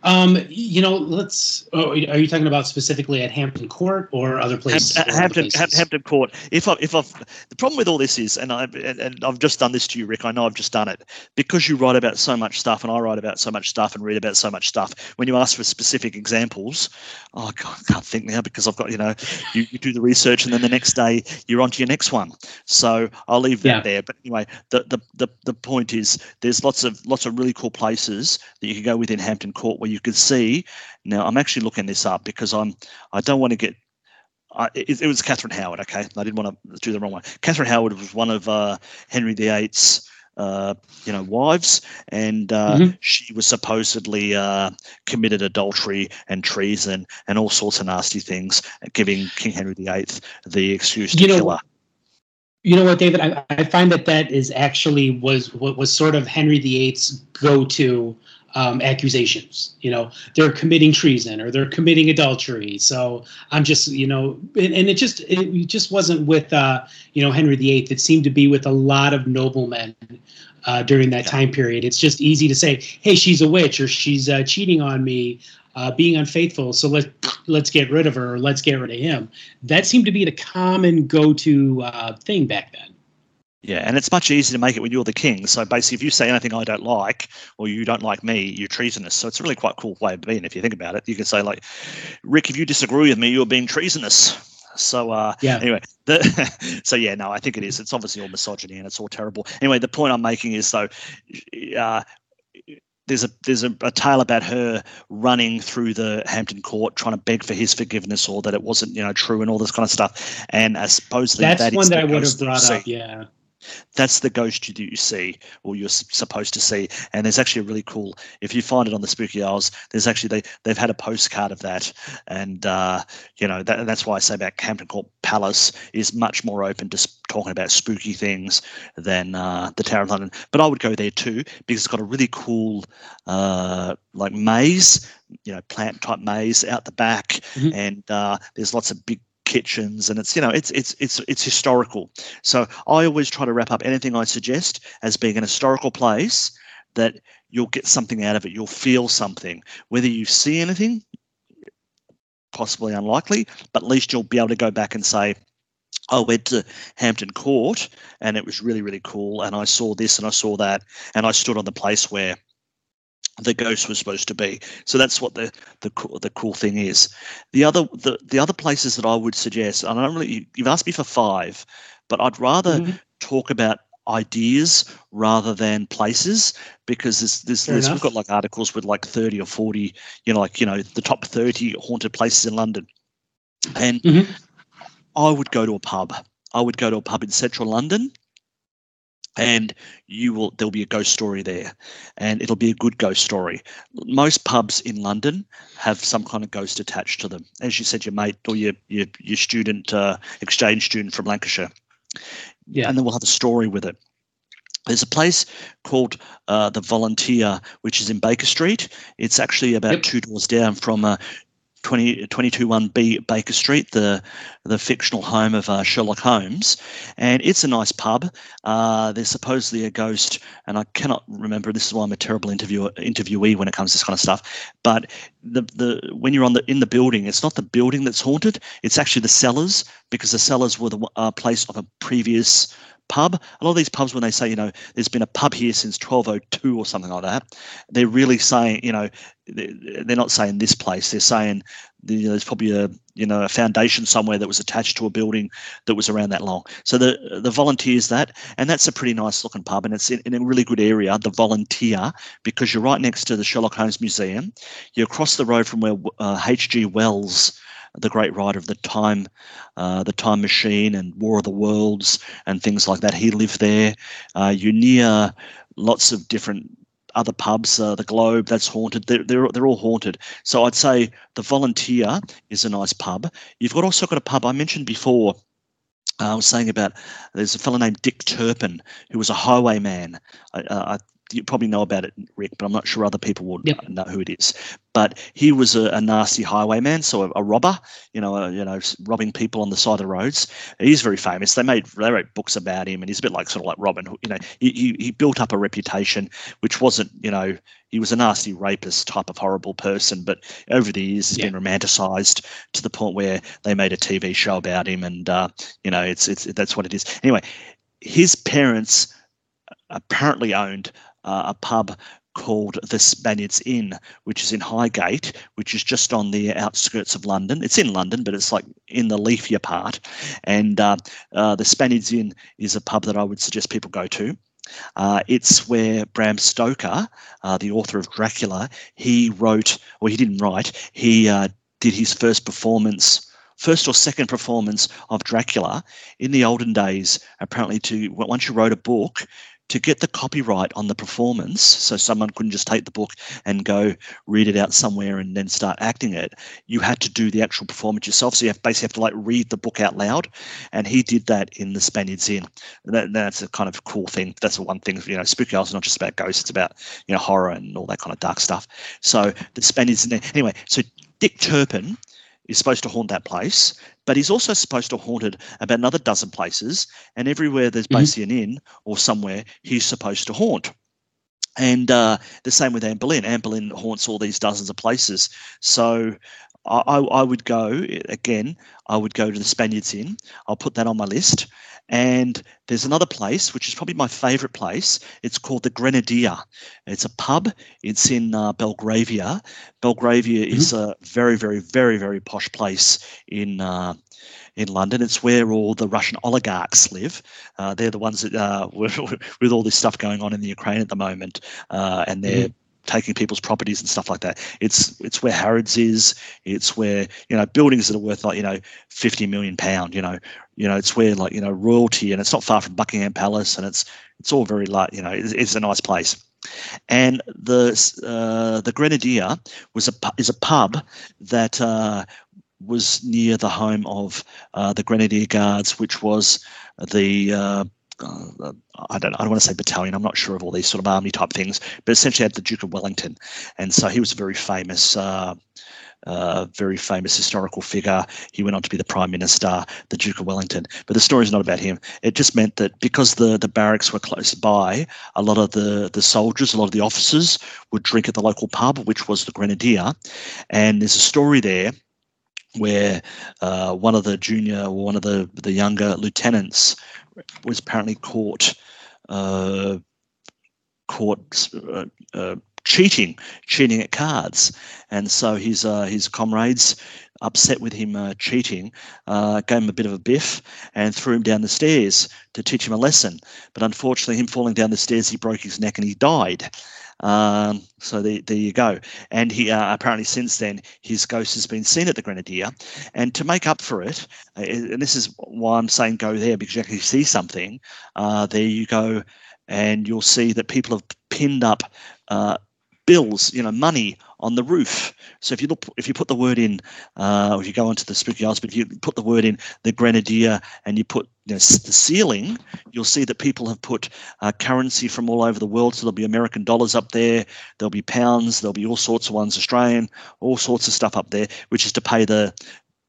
Um, you know, let's. Oh, are you talking about specifically at Hampton Court or other places? Ham- or other Hampton, places? Hampton Court. If I, if I've the problem with all this is, and I and, and I've just done this to you, Rick. I know I've just done it because you write about so much stuff, and I write about so much stuff, and read about so much stuff. When you ask for specific examples, oh God, I can't think now because I've got you know, you, you do the research, and then the next day you're on to your next one. So I'll leave that Yeah. there. But anyway, the, the the the point is, there's lots of lots of really cool places that you can go within Hampton Court where you could see. Now I'm actually looking this up because I'm I don't want to get I, it, it was Catherine Howard. Okay, I didn't want to do the wrong one. Catherine Howard was one of uh, Henry VIII's, uh, you know, wives, and uh, Mhm. she was supposedly uh, committed adultery and treason and all sorts of nasty things, giving King Henry VIII the excuse to You know, kill her. You know what, David? I, I find that that is actually was what was sort of Henry VIII's go-to um, accusations. You know, they're committing treason or they're committing adultery. So I'm just, you know, and, and it just it just wasn't with uh, you know Henry VIII. It seemed to be with a lot of noblemen. Uh, during that Yeah. time period, it's just easy to say, "Hey, she's a witch," or "She's uh, cheating on me, uh, being unfaithful." So let's let's get rid of her, or let's get rid of him. That seemed to be the common go-to uh, thing back then. Yeah, and it's much easier to make it when you're the king. So basically, if you say anything I don't like, or you don't like me, you're treasonous. So it's a really quite cool way of being. If you think about it, you can say like, Rick, if you disagree with me, you're being treasonous. So uh, Yeah. anyway, [laughs] the, [laughs] so yeah, no, I think it is. It's obviously all misogyny and it's all terrible. Anyway, the point I'm making is though, uh, there's a there's a, a tale about her running through the Hampton Court trying to beg for his forgiveness or that it wasn't you know true and all this kind of stuff. And uh, supposedly That's that one that I would have brought up. Yeah. That's the ghost you, that you see or you're supposed to see. And there's actually a really cool if you find it on the spooky isles there's actually they they've had a postcard of that. And uh you know that, that's why i say about hampton court palace is much more open to s- talking about spooky things than uh the tower of london. But i would go there too because it's got a really cool uh like maze you know plant type maze out the back. Mhm. and uh there's lots of big kitchens and it's you know it's it's it's it's historical so I always try to wrap up anything I suggest as being an historical place that you'll get something out of it. You'll feel something. Whether you see anything, possibly unlikely, but at least you'll be able to go back and say, oh, I went to Hampton Court and it was really, really cool. And I saw this and I saw that. And I stood on the place where the ghost was supposed to be. So that's what the the cool, the cool thing is. The other the, the other places that I would suggest, and I don't really you've asked me for five, but I'd rather Mhm. talk about ideas rather than places because there's, Fair there's we've got like articles with like 30 or 40 you know like you know the top 30 haunted places in london and Mhm. i would go to a pub i would go to a pub in central london and you will there'll be a ghost story there and it'll be a good ghost story most pubs in london have some kind of ghost attached to them as you said your mate or your your, your student uh, exchange student from lancashire Yeah. and then we'll have a story with it. There's a place called uh, the Volunteer, which is in Baker Street. It's actually about Yep. two doors down from uh, 20, 221B Baker Street, the the fictional home of uh, Sherlock Holmes, and it's a nice pub. Uh, there's supposedly a ghost, and I cannot remember. This is why I'm a terrible interviewer, interviewee when it comes to this kind of stuff. But the the when you're on the in the building, it's not the building that's haunted. It's actually the cellars because the cellars were the uh, place of a previous pub. A lot of these pubs, when they say, you know, there's been a pub here since 1202 or something like that, they're really saying, you know, they- they're not saying this place. They're saying you know, there's probably a you know a foundation somewhere that was attached to a building that was around that long. So the the volunteers that, and that's a pretty nice looking pub, and it's in, in a really good area, the Volunteer, because you're right next to the Sherlock Holmes Museum. You're across the road from where uh, H.G. Wells the great writer of the Time, uh, the Time Machine, and War of the Worlds, and things like that. He lived there. Uh, you're near lots of different other pubs. Uh, the Globe, that's haunted. They're, they're they're all haunted. So I'd say the Volunteer is a nice pub. You've got also got a pub I mentioned before. Uh, I was saying about there's a fellow named Dick Turpin who was a highwayman. I, uh, I you probably know about it, Rick, but I'm not sure other people would Yep. know who it is. But he was a, a nasty highwayman, so a, a robber, you know, uh, you know, robbing people on the side of the roads. He's very famous. They made they wrote books about him, and he's a bit like sort of like Robin. Hood. You know, he, he he built up a reputation, which wasn't, you know, he was a nasty rapist type of horrible person. But over the years, he's Yeah. been romanticized to the point where they made a TV show about him, and uh, you know, it's it's that's what it is. Anyway, his parents apparently owned uh, a pub called the Spaniards Inn, which is in Highgate, which is just on the outskirts of London. It's in London, but it's like in the leafier part. And uh, uh, the Spaniards Inn is a pub that I would suggest people go to. Uh, it's where Bram Stoker, uh, the author of Dracula, he wrote, or he didn't write, he uh, did his first performance, first or second performance of Dracula in the olden days. Apparently, to once you wrote a book, to get the copyright on the performance, so someone couldn't just take the book and go read it out somewhere and then start acting it. You had to do the actual performance yourself, so you have basically have to like read the book out loud, and he did that in the Spaniards Inn. That, that's a kind of cool thing. That's the one thing. You know, Spooky Isles is not just about ghosts; it's about you know horror and all that kind of dark stuff. So the Spaniards Inn. Anyway, so Dick Turpin is supposed to haunt that place, but he's also supposed to haunt it about another dozen places, and everywhere there's Mhm. basically an inn or somewhere he's supposed to haunt. And uh, the same with Anne Boleyn. Anne Boleyn haunts all these dozens of places. So I, I I would go again. I would go to the Spaniards Inn. I'll put that on my list. And there's another place, which is probably my favourite place. It's called the Grenadier. It's a pub. It's in uh, Belgravia. Belgravia is a very, very, very, very posh place in uh, in London. It's where all the Russian oligarchs live. Uh, they're the ones that uh, with, [laughs] with all this stuff going on in the Ukraine at the moment, uh, and they're taking people's properties and stuff like that. It's it's where Harrods is. It's where you know buildings that are worth like you know fifty million pound. You know, you know it's where like you know royalty, and it's not far from Buckingham Palace, and it's it's all very like you know it's, it's a nice place. And the uh, the Grenadier was a is a pub that uh, was near the home of uh, the Grenadier Guards, which was the uh, I don't I don't want to say battalion. I'm not sure of all these sort of army type things, but essentially had the Duke of Wellington, and so he was a very famous. Uh, uh, very famous historical figure. He went on to be the Prime Minister, the Duke of Wellington. But the story is not about him. It just meant that because the, the barracks were close by, a lot of the, the soldiers, a lot of the officers would drink at the local pub, which was the Grenadier. And there's a story there where uh, one of the junior or one of the, the younger lieutenants was apparently caught uh, caught uh, uh, cheating cheating at cards. And so his uh, his comrades upset with him uh, cheating uh, gave him a bit of a biff and threw him down the stairs to teach him a lesson. But unfortunately him falling down the stairs he broke his neck and he died um, so there, there you go. And he uh, apparently since then his ghost has been seen at the Grenadier. And to make up for it, uh, and this is why I'm saying go there because you actually see something. Uh, there you go, and you'll see that people have pinned up uh, bills, you know, money on the roof. So if you look, if you put the word in, uh, or if you go onto the spooky house, but if you put the word in the Grenadier and you put you know, the ceiling, you'll see that people have put uh, currency from all over the world. So there'll be American dollars up there, there'll be pounds, there'll be all sorts of ones, Australian, all sorts of stuff up there, which is to pay the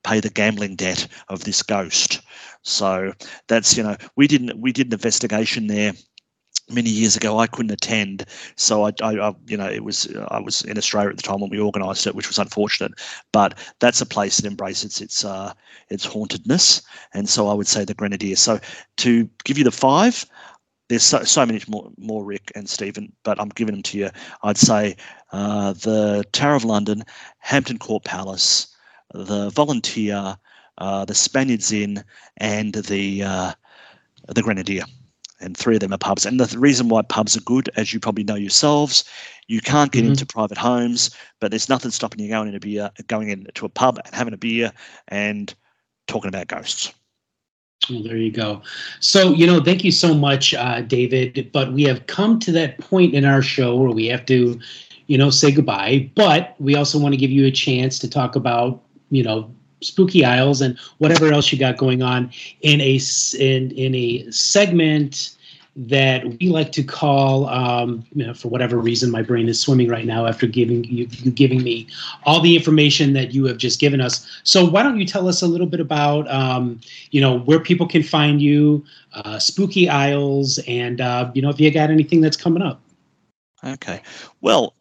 pay the gambling debt of this ghost. So that's you know we didn't we did an investigation there many years ago. I couldn't attend, so I, I, I you know it was I was in Australia at the time when we organised it, which was unfortunate. But that's a place that embraces its uh, its hauntedness, and so I would say the Grenadier. So to give you the five. There's so, so many more, more, Rick and Stephen, but I'm giving them to you. I'd say uh, the Tower of London, Hampton Court Palace, the Volunteer, uh, the Spaniards Inn, and the uh, the Grenadier. And three of them are pubs. And the th- reason why pubs are good, as you probably know yourselves, you can't get Mhm. into private homes, but there's nothing stopping you going in a beer, going into a pub and having a beer and talking about ghosts. Well, there you go. So, you know, thank you so much, uh, David. But we have come to that point in our show where we have to, you know, say goodbye. But we also want to give you a chance to talk about, you know, Spooky Isles and whatever else you got going on in a in in a segment that we like to call, um, you know, for whatever reason, my brain is swimming right now after giving you, you giving me all the information that you have just given us. So why don't you tell us a little bit about, um, you know, where people can find you, uh, Spooky Isles, and uh, you know, if you got anything that's coming up. Okay. Well,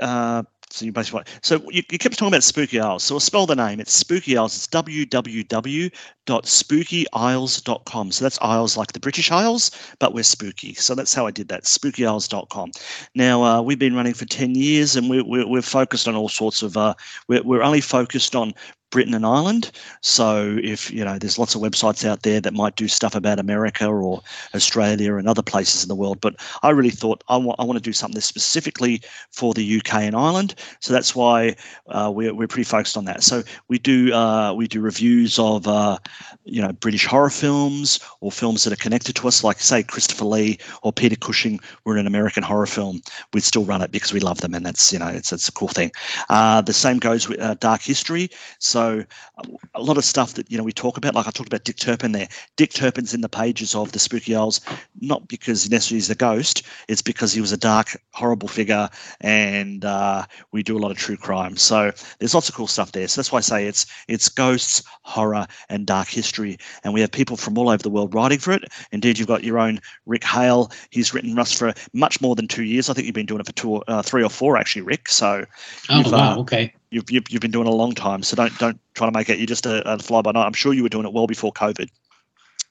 uh, so you basically so you, you kept talking about Spooky Isles. So we'll spell the name. It's Spooky Isles. It's www.spookyisles.com. So that's Isles like the British Isles, but we're spooky. So that's how I did that. Spookyisles.com. Now uh, we've been running for ten years, and we're we're, we're focused on all sorts of. Uh, we're we're only focused on Britain and Ireland. So if you know, there's lots of websites out there that might do stuff about America or Australia and other places in the world. But I really thought I want I want to do something specifically for the UK and Ireland. So that's why uh, we're we're pretty focused on that. So we do uh, we do reviews of uh, you know British horror films or films that are connected to us, like say Christopher Lee or Peter Cushing were in an American horror film. We'd still run it because we love them, and that's you know it's it's a cool thing. Uh, the same goes with uh, dark history. So a lot of stuff that you know we talk about, like I talked about Dick Turpin there. Dick Turpin's in the pages of the Spooky Isles, not because necessarily he's a ghost. It's because he was a dark, horrible figure, and uh, we do a lot of true crime. So there's lots of cool stuff there. So that's why I say it's it's ghosts, horror, and dark history, and we have people from all over the world writing for it. Indeed, you've got your own Rick Hale. He's written Rust for much more than two years. I think you've been doing it for two, or- uh, three or four actually, Rick. So Oh wow, uh, okay. You've, you've, you've been doing it a long time. So don't don't try to make it You're just a, a fly by night. I'm sure you were doing it well before COVID.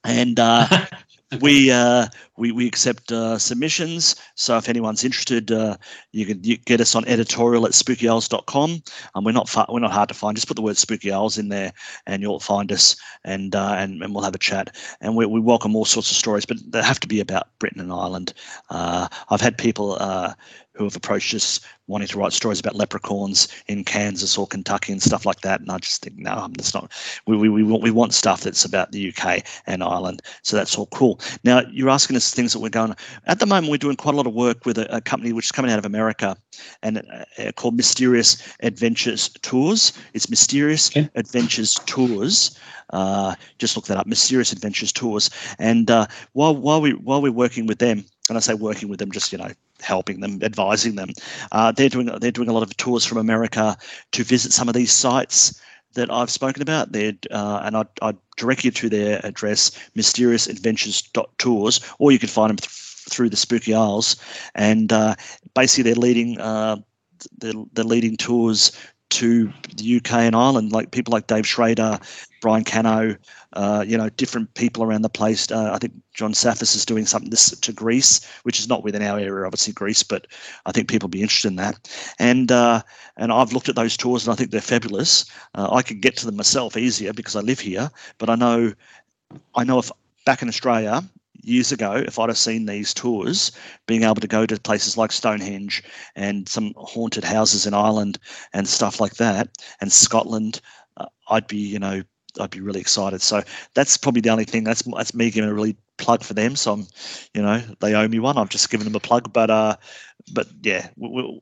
And uh, [laughs] we uh, we we accept uh, submissions. So if anyone's interested, uh, you can you get us on editorial at spookyisles.com. And we're not fa- we're not hard to find. Just put the word spooky isles in there, and you'll find us. And uh, and, and we'll have a chat. And we, we welcome all sorts of stories, but they have to be about Britain and Ireland. Uh, I've had people uh, who have approached us wanting to write stories about leprechauns in Kansas or Kentucky and stuff like that. And I just think, no, that's not. We, we, we, want, we want stuff that's about the UK and Ireland. So that's all cool. Now, you're asking us things that we're going. At the moment, we're doing quite a lot of work with a, a company which is coming out of America and uh, called Mysterious Adventures Tours. It's Mysterious Okay. Adventures Tours. Uh, just look that up, Mysterious Adventures Tours. And uh, while while we while we're working with them, and I say working with them, just you know helping them, advising them, uh, they're doing they're doing a lot of tours from America to visit some of these sites that I've spoken about. They're, uh, and I'd, direct you to their address, mysteriousadventures.tours, or you can find them th- through the Spooky Isles. And uh, basically, they're leading uh, they're, they're leading tours to the UK and Ireland, like people like Dave Schrader, Brian Cano, uh, you know, different people around the place. Uh, I think John Safis is doing something this to Greece, which is not within our area, obviously Greece, but I think people will be interested in that. And uh, and I've looked at those tours and I think they're fabulous. Uh, I could get to them myself easier because I live here, but I know I know if back in Australia years ago, if I'd have seen these tours, being able to go to places like Stonehenge and some haunted houses in Ireland and stuff like that, and Scotland, uh, I'd be, you know, I'd be really excited. So that's probably the only thing. That's that's me giving a really plug for them. So I'm, you know, they owe me one. I've just given them a plug. But uh, but yeah, we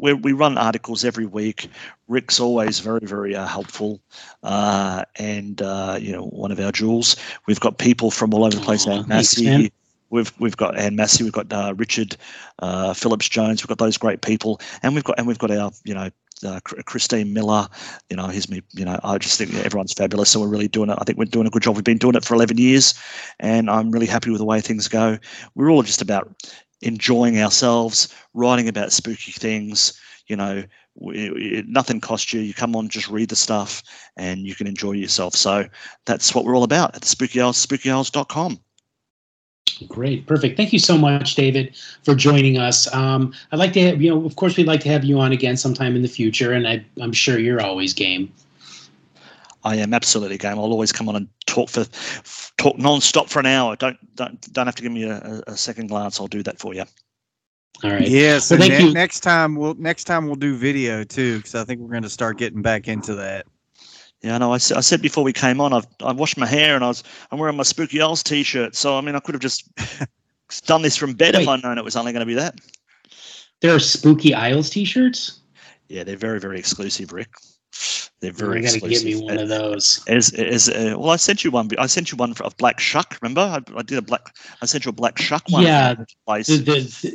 we, we run articles every week. Rick's always very very uh, helpful, uh, and uh, you know, one of our jewels. We've got people from all over the place. Thanks, Massey. We've we've got Anne Massey. We've got uh, Richard uh, Phillips Jones. We've got those great people, and we've got and we've got our you know uh, Christine Miller. You know, he's me. You know, I just think everyone's fabulous. So we're really doing it. I think we're doing a good job. We've been doing it for 11 years, and I'm really happy with the way things go. We're all just about enjoying ourselves, writing about spooky things. You know, it, nothing costs you. You come on, just read the stuff, and you can enjoy yourself. So that's what we're all about at the Spooky Isles, spookyisles.com. Great, perfect. Thank you so much, David, for joining us. Um, I'd like to, have, you know, of course, we'd like to have you on again sometime in the future, and I, I'm sure you're always game. I am absolutely game. I'll always come on and talk for talk non-stop for an hour. Don't don't don't have to give me a, a second glance. I'll do that for you. All right. Yes, Well, thank ne- you. next time we'll next time we'll do video too, because I think we're going to start getting back into that. Yeah, I know. I, said before we came on, I've I washed my hair and I was I'm wearing my Spooky Isles t-shirt. So I mean, I could have just [laughs] done this from bed if I'd known it was only going to be that. There are Spooky Isles T-shirts. Yeah, they're very very exclusive, Rick. They're You very gotta exclusive. get me one of those. As, as uh, well, I sent you one. I sent you one of black shuck. Remember, I, I did a black. I sent you a black shuck one. Yeah. The, the, the-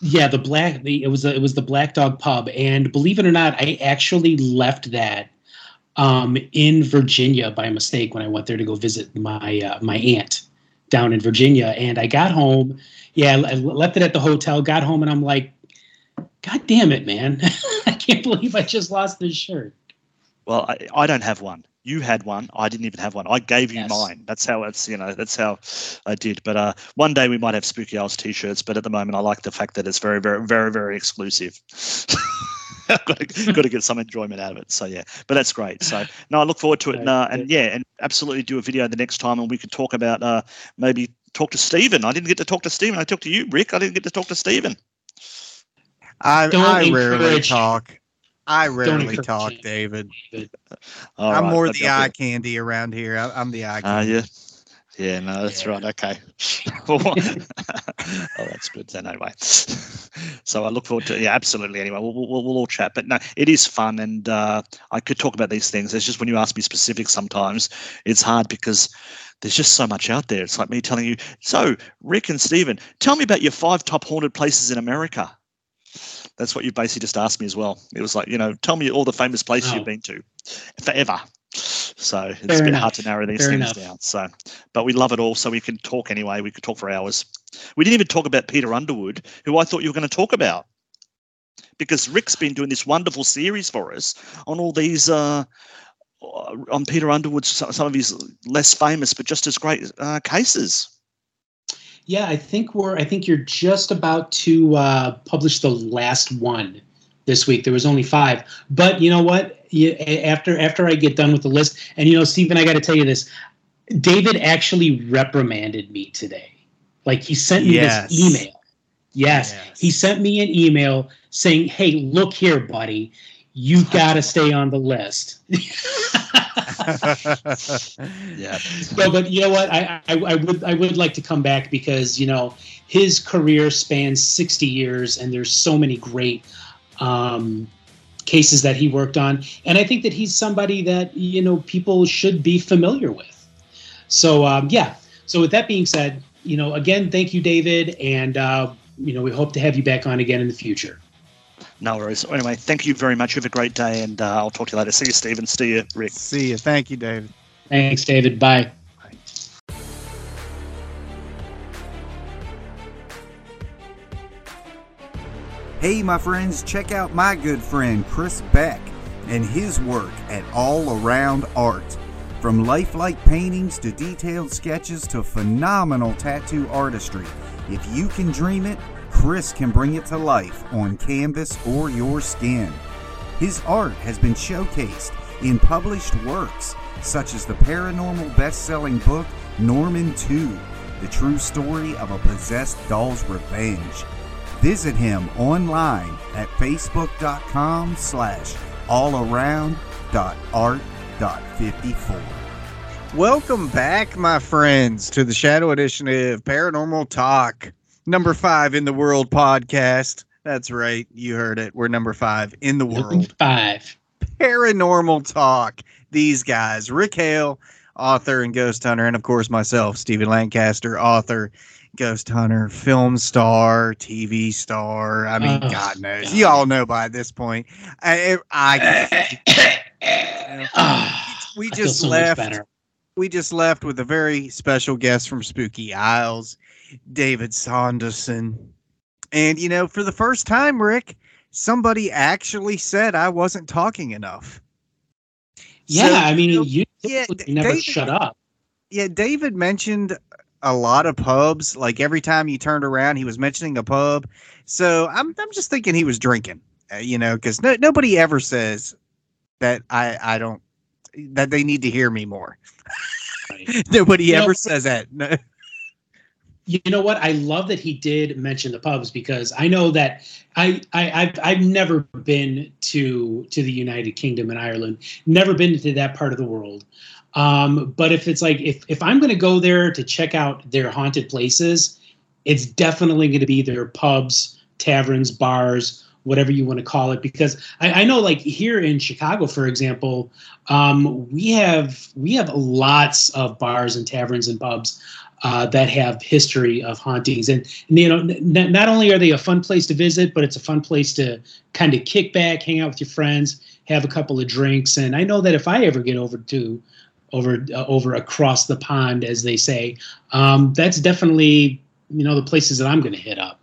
yeah, the black. The, it was a, it was the Black Dog Pub, and believe it or not, I actually left that um, in Virginia by mistake when I went there to go visit my uh, my aunt down in Virginia, and I got home. Yeah, I left it at the hotel. Got home, and I'm like, God damn it, man! [laughs] I can't believe I just lost this shirt. Well, I, I don't have one. You had one. I didn't even have one. I gave you Yes. mine. That's how it's you know. That's how I did. But uh, one day we might have Spooky Isles t-shirts. But at the moment, I like the fact that it's very, very, very, very exclusive. [laughs] got, to, got to get some enjoyment out of it. So yeah, but that's great. So no, I look forward to it. And, uh, and yeah, and absolutely do a video the next time, and we could talk about uh, maybe talk to Stephen. I didn't get to talk to Stephen. I talked to you, Rick. I didn't get to talk to Stephen. I Don't I rarely talk. I rarely talk, it. David. All I'm right, more the eye do it. candy around here. I, I'm the eye Ah, candy. yeah. Yeah, no, that's Yeah. right. Okay. [laughs] [laughs] oh, that's good then, anyway. [laughs] so I look forward to yeah, absolutely. Anyway, we'll, we'll, we'll all chat. But no, it is fun, and uh, I could talk about these things. It's just when you ask me specifics, sometimes it's hard because there's just so much out there. It's like me telling you. So, Rick and Stephen, tell me about your five top haunted places in America. That's what you basically just asked me as well. It was like, you know, tell me all the famous places Oh. you've been to forever. So it's Fair a bit enough. hard to narrow these Fair things enough. down. So, but we love it all. So we can talk anyway. We could talk for hours. We didn't even talk about Peter Underwood, who I thought you were going to talk about, because Rick's been doing this wonderful series for us on all these. Uh, on Peter Underwood's some some of his less famous but just as great uh, cases. Yeah, I think we're. I think you're just about to uh, publish the last one this week. There was only five, but you know what? You, after after I get done with the list, and you know, Stephen, I got to tell you this. David actually reprimanded me today. Like he sent me Yes. this email. Yes, Yes. he sent me an email saying, "Hey, look here, buddy, you got to stay on the list." [laughs] Yeah. no, but you know what? I, I I would I would like to come back because you know his career spans sixty years, and there's so many great um, cases that he worked on, and I think that he's somebody that you know people should be familiar with. So um, yeah. So with that being said, you know, again, thank you, David, and uh, you know we hope to have you back on again in the future. No worries. Anyway, thank you very much. Have a great day, and uh, I'll talk to you later. See you, Stephen. See you, Rick. See you. Thank you, David. Thanks, David. Bye. Hey, my friends, check out my good friend Chris Beck and his work at All Around Art. From lifelike paintings to detailed sketches to phenomenal tattoo artistry, if you can dream it, Chris can bring it to life on canvas or your skin. His art has been showcased in published works such as the paranormal best selling book Norman 2 The True Story of a Possessed Doll's Revenge. Visit him online at facebook.com slash allaround.art.54. Welcome back, my friends, to the Shadow Edition of Paranormal Talk, number five in the world podcast. That's right, you heard it. We're number five in the world. Five. Paranormal Talk. These guys, Rick Hale, author and ghost hunter, and of course myself, Stephen Lancaster, author, ghost hunter, film star, TV star. I mean, Oh, God knows. God. You all know by this point. I, I [laughs] Ah, we I feel just so left. We just left with a very special guest from Spooky Isles, David Saunderson. And you know, for the first time, Rick, somebody actually said I wasn't talking enough. Yeah, So, I mean, you know, you yeah, never David- shut up. yeah, David mentioned a lot of pubs. Like every time you turned around, he was mentioning a pub. So I'm I'm just thinking he was drinking, uh, you know, because no, nobody ever says that I I don't that they need to hear me more. [laughs] Nobody You know- ever says that. No. You know what? I love that he did mention the pubs because I know that I, I I've I've never been to to the United Kingdom and Ireland, never been to that part of the world. Um, but if it's like if if I'm going to go there to check out their haunted places, it's definitely going to be their pubs, taverns, bars, whatever you want to call it. Because I, I know, like here in Chicago, for example, um, we have we have lots of bars and taverns and pubs uh, that have history of hauntings, and, and, you know, n- not only are they a fun place to visit, but it's a fun place to kind of kick back, hang out with your friends, have a couple of drinks. And I know that if I ever get over to over uh, over across the pond, as they say, um, that's definitely you know the places that I'm going to hit up.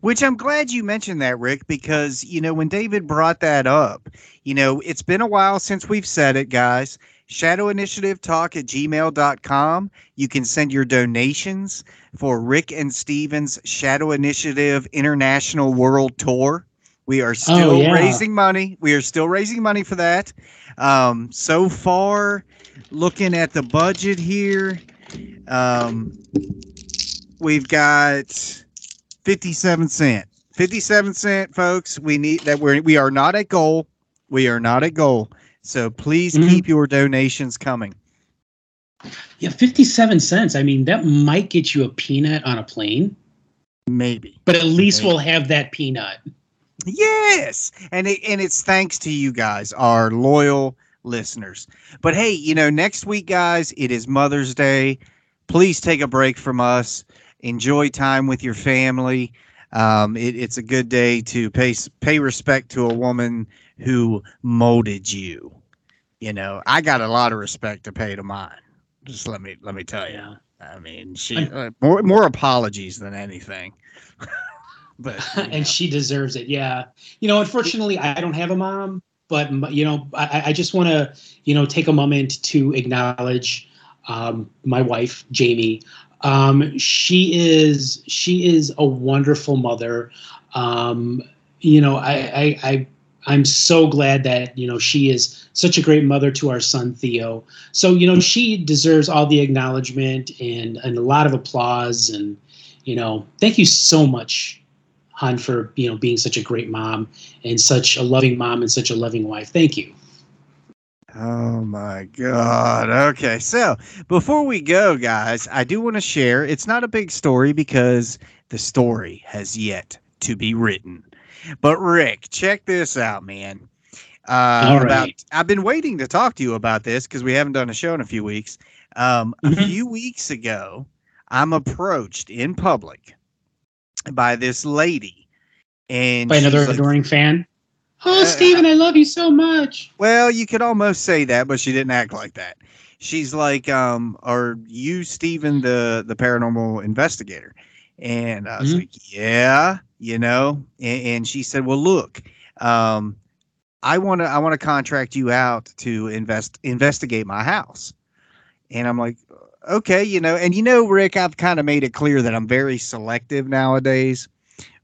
Which I'm glad you mentioned that, Rick, because, you know, when David brought that up, you know, it's been a while since we've said it, guys. Shadow Initiative Talk at gmail.com. You can send your donations for Rick and Steven's Shadow Initiative International World Tour. We are still yeah. raising money. We are still raising money for that. Um, so far, looking at the budget here, um, we've got 57 cent 57 cent folks we need that we're we are not at goal we are not at goal so please Mhm. keep your donations coming Yeah, fifty-seven cents. I mean, that might get you a peanut on a plane, maybe but at least Maybe. we'll have that peanut. yes and it, and it's thanks to you guys our loyal listeners but hey you know next week guys it is mother's day please take a break from us enjoy time with your family um, it, it's a good day to pay pay respect to a woman who molded you you know i got a lot of respect to pay to mine just let me let me tell you Yeah. i mean she uh, more more apologies than anything [laughs] but you [laughs] know. and she deserves it. Yeah. You know, unfortunately, I don't have a mom, but you know, I, I just want to, you know, take a moment to acknowledge um, my wife, Jamie. Um, she is she is a wonderful mother. Um, you know, I, I I I'm so glad that you know she is such a great mother to our son Theo. So you know, she deserves all the acknowledgement and and a lot of applause and you know, thank you so much Han, for you know being such a great mom and such a loving mom and such a loving wife. Thank you. Oh my God. Okay. So before we go, guys, I do want to share. It's not a big story because the story has yet to be written. But Rick, check this out, man. Uh, All about. I've been waiting to talk to you about this because we haven't done a show in a few weeks. Um, A Mhm. few weeks ago, I'm approached in public by this lady, and By another like- adoring fan. Oh, Uh, Steven, I love you so much. Well, you could almost say that, but she didn't act like that. She's like, um, are you Steven the the paranormal investigator? And I was Mhm. like, yeah, you know. And, and she said, well, look, um, I want to I want to contract you out to invest investigate my house. And I'm like, okay, you know, and you know, Rick, I've kind of made it clear that I'm very selective nowadays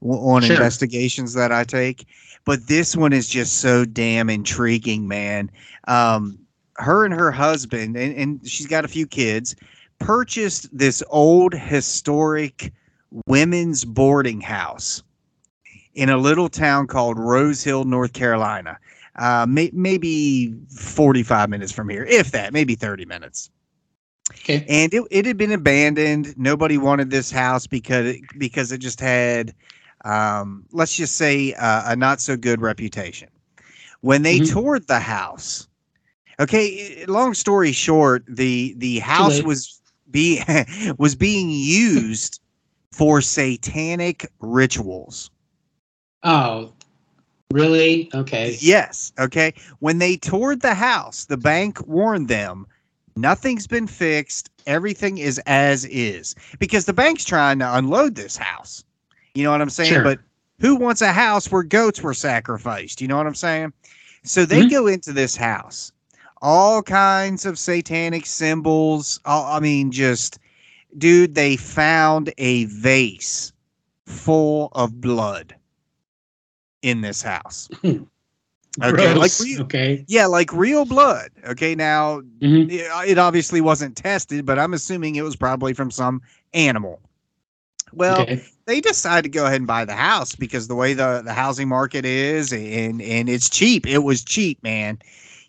on Sure. investigations that I take. But this one is just so damn intriguing, man. Um, her and her husband, and, and she's got a few kids, purchased this old historic women's boarding house in a little town called Rose Hill, North Carolina. Uh, may, maybe 45 minutes from here, if that, maybe 30 minutes Okay. and it, it had been abandoned nobody wanted this house because it, because it just had um, let's just say uh, a not so good reputation when they Mhm. toured the house okay long story short the the house was be [laughs] was being used for satanic rituals Oh, really? Okay. Yes. Okay. When they toured the house, the bank warned them nothing's been fixed. Everything is as is because the bank's trying to unload this house. You know what I'm saying? Sure. But who wants a house where goats were sacrificed? You know what I'm saying? So they Mhm. go into this house, all kinds of satanic symbols. All, I mean, just, dude, they found a vase full of blood in this house. [laughs] Okay, like Gross. real, okay. yeah, like real blood. Okay, now Mhm. it, it obviously wasn't tested, but I'm assuming it was probably from some animal. Well, okay. they decided to go ahead and buy the house because the way the, the housing market is and and it's cheap. It was cheap, man.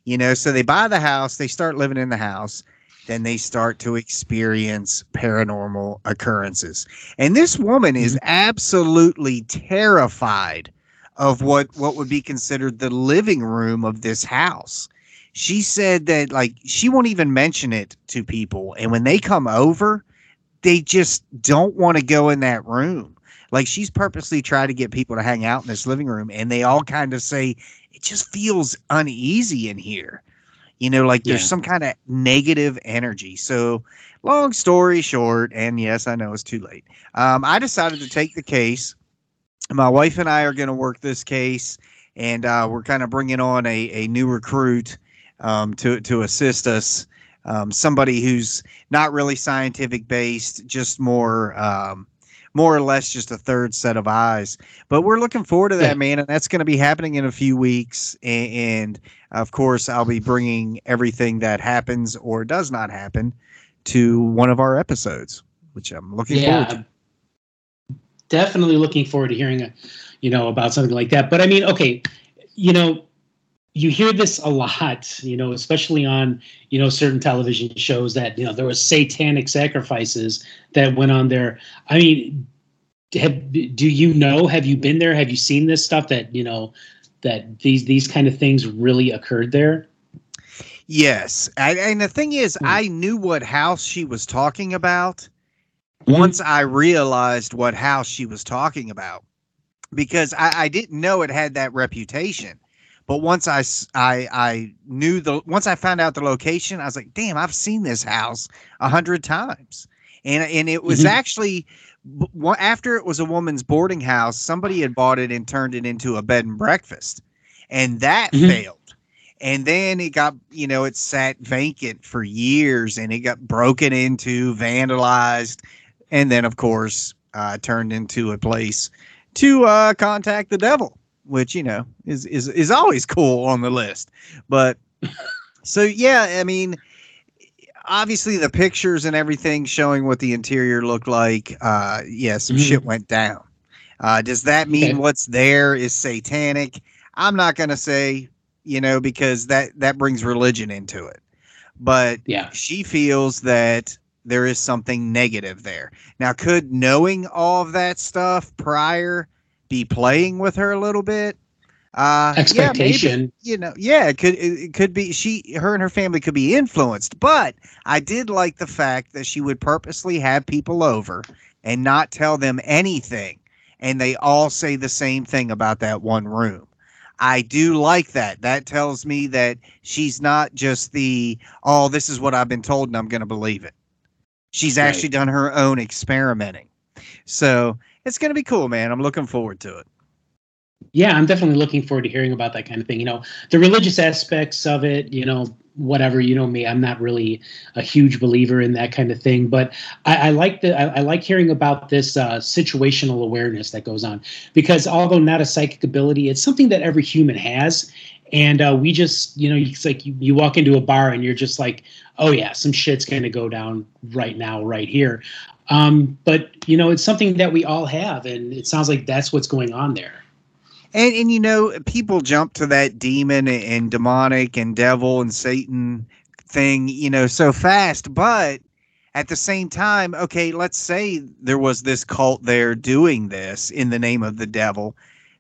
You know, so they buy the house, they start living in the house, then they start to experience paranormal occurrences. And this woman is absolutely terrified of what what would be considered the living room of this house. She said that like she won't even mention it to people and when they come over, they just don't want to go in that room. Like she's purposely tried to get people to hang out in this living room, and they all kind of say it just feels uneasy in here. You know, like there's some kind of negative energy. So, long story short, and yes, I know it's too late. Um, I decided to take the case. My wife and I are going to work this case, and uh, we're kind of bringing on a, a new recruit um, to to assist us. Um, somebody who's not really scientific based, just more um, more or less just a third set of eyes. But we're looking forward to that, Yeah. man, and that's going to be happening in a few weeks. And, and of course, I'll be bringing everything that happens or does not happen to one of our episodes, which I'm looking forward to. Definitely looking forward to hearing, a, you know, about something like that. But I mean, okay, you know, you hear this a lot, you know, especially on, you know, certain television shows that, you know, there was satanic sacrifices that went on there. I mean, have, do you know, have you been there? Have you seen this stuff that, you know, that these, these kind of things really occurred there? Yes, I, and the thing is, Hmm. I knew what house she was talking about. Once I realized what house she was talking about, because I, I didn't know it had that reputation. But once I I knew the once I found out the location, I was like, damn, I've seen this house a hundred times, and and it was Mhm. actually after it was a woman's boarding house, somebody had bought it and turned it into a bed and breakfast, and that Mhm. failed. And then it got, you know, it sat vacant for years and it got broken into, vandalized, and then, of course, uh, turned into a place to uh, contact the devil, which, you know, is, is, is always cool on the list. But [laughs] so, yeah, I mean, obviously the pictures and everything showing what the interior looked like, uh, yeah, some Mhm. shit went down. Uh, does that mean Okay. what's there is satanic? I'm not going to say, you know, because that that brings religion into it. But Yeah. she feels that there is something negative there. Now, could knowing all of that stuff prior be playing with her a little bit? Uh, yeah, maybe Expectation. you know, yeah, it could it, it could be she her and her family could be influenced, but I did like the fact that she would purposely have people over and not tell them anything and they all say the same thing about that one room. I do like that. That tells me that she's not just the oh this is what I've been told and I'm going to believe it. She's Right. actually done her own experimenting. So, it's going to be cool, man. I'm looking forward to it. Yeah i'm definitely looking forward to hearing about that kind of thing. You know the religious aspects of it you know whatever you know me i'm not really a huge believer in that kind of thing but i, I like the I, I like hearing about this uh, situational awareness that goes on because although not a psychic ability it's something that every human has and uh, we just you know it's like you, you walk into a bar and you're just like oh yeah some shit's going to go down right now right here. Um, but you know it's something that we all have and it sounds like that's what's going on there And and you know, people jump to that demon and demonic and devil and Satan thing, you know, so fast, but at the same time, okay, let's say there was this cult there doing this in the name of the devil.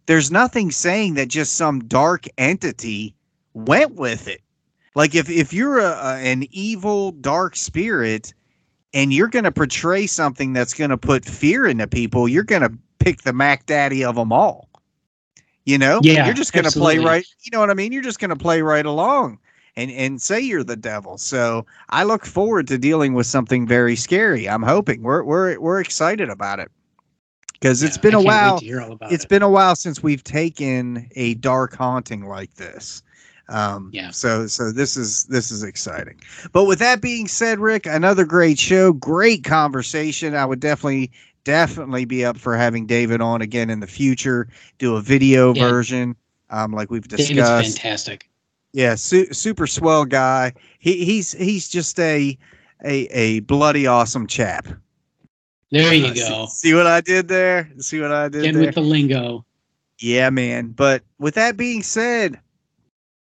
There's nothing saying that just some dark entity went with it. Like if if you're a, a an evil dark spirit and you're going to portray something that's going to put fear into people, you're going to pick the Mac Daddy of them all. You know, Yeah, you're just going to play right. You know what I mean? You're just going to play right along and and say you're the devil. So I look forward to dealing with something very scary. I'm hoping we're we're we're excited about it because yeah, it's been I a while. to hear all about It's it. been a while since we've taken a dark haunting like this. Um, Yeah. So so this is this is exciting. But with that being said, Rick, another great show, great conversation. I would definitely definitely be up for having David on again in the future. Do a video Yeah. version. Um, like we've David's discussed. fantastic. Yeah, su- super swell guy. He he's he's just a a a bloody awesome chap. There you Uh, see- go. See, what I did there? See what I did Again there? with the lingo. Yeah, man. But with that being said,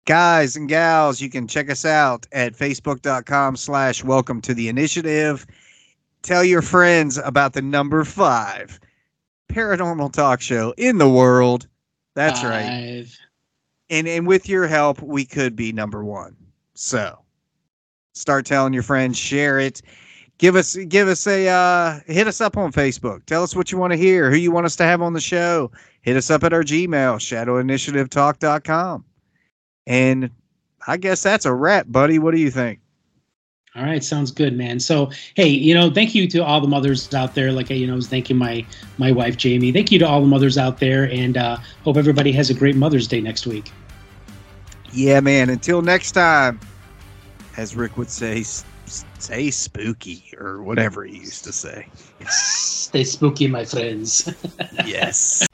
guys and gals, you can check us out at facebook.com slash welcome to the initiative. Tell your friends about the number five paranormal talk show in the world. That's right. And and with your help, we could be number one. So start telling your friends, share it. Give us give us a uh hit us up on Facebook. Tell us what you want to hear, who you want us to have on the show. Hit us up at our Gmail, shadowinitiativetalk.com. And I guess that's a wrap, buddy. What do you think? All right, sounds good, man. So, hey, you know, thank you to all the mothers out there. Like, you know, I was thanking my my wife Jamie. Thank you to all the mothers out there, and uh, hope everybody has a great Mother's Day next week. Yeah, man. Until next time, as Rick would say, s- say spooky or whatever he used to say. Stay spooky, my friends. [laughs] Yes.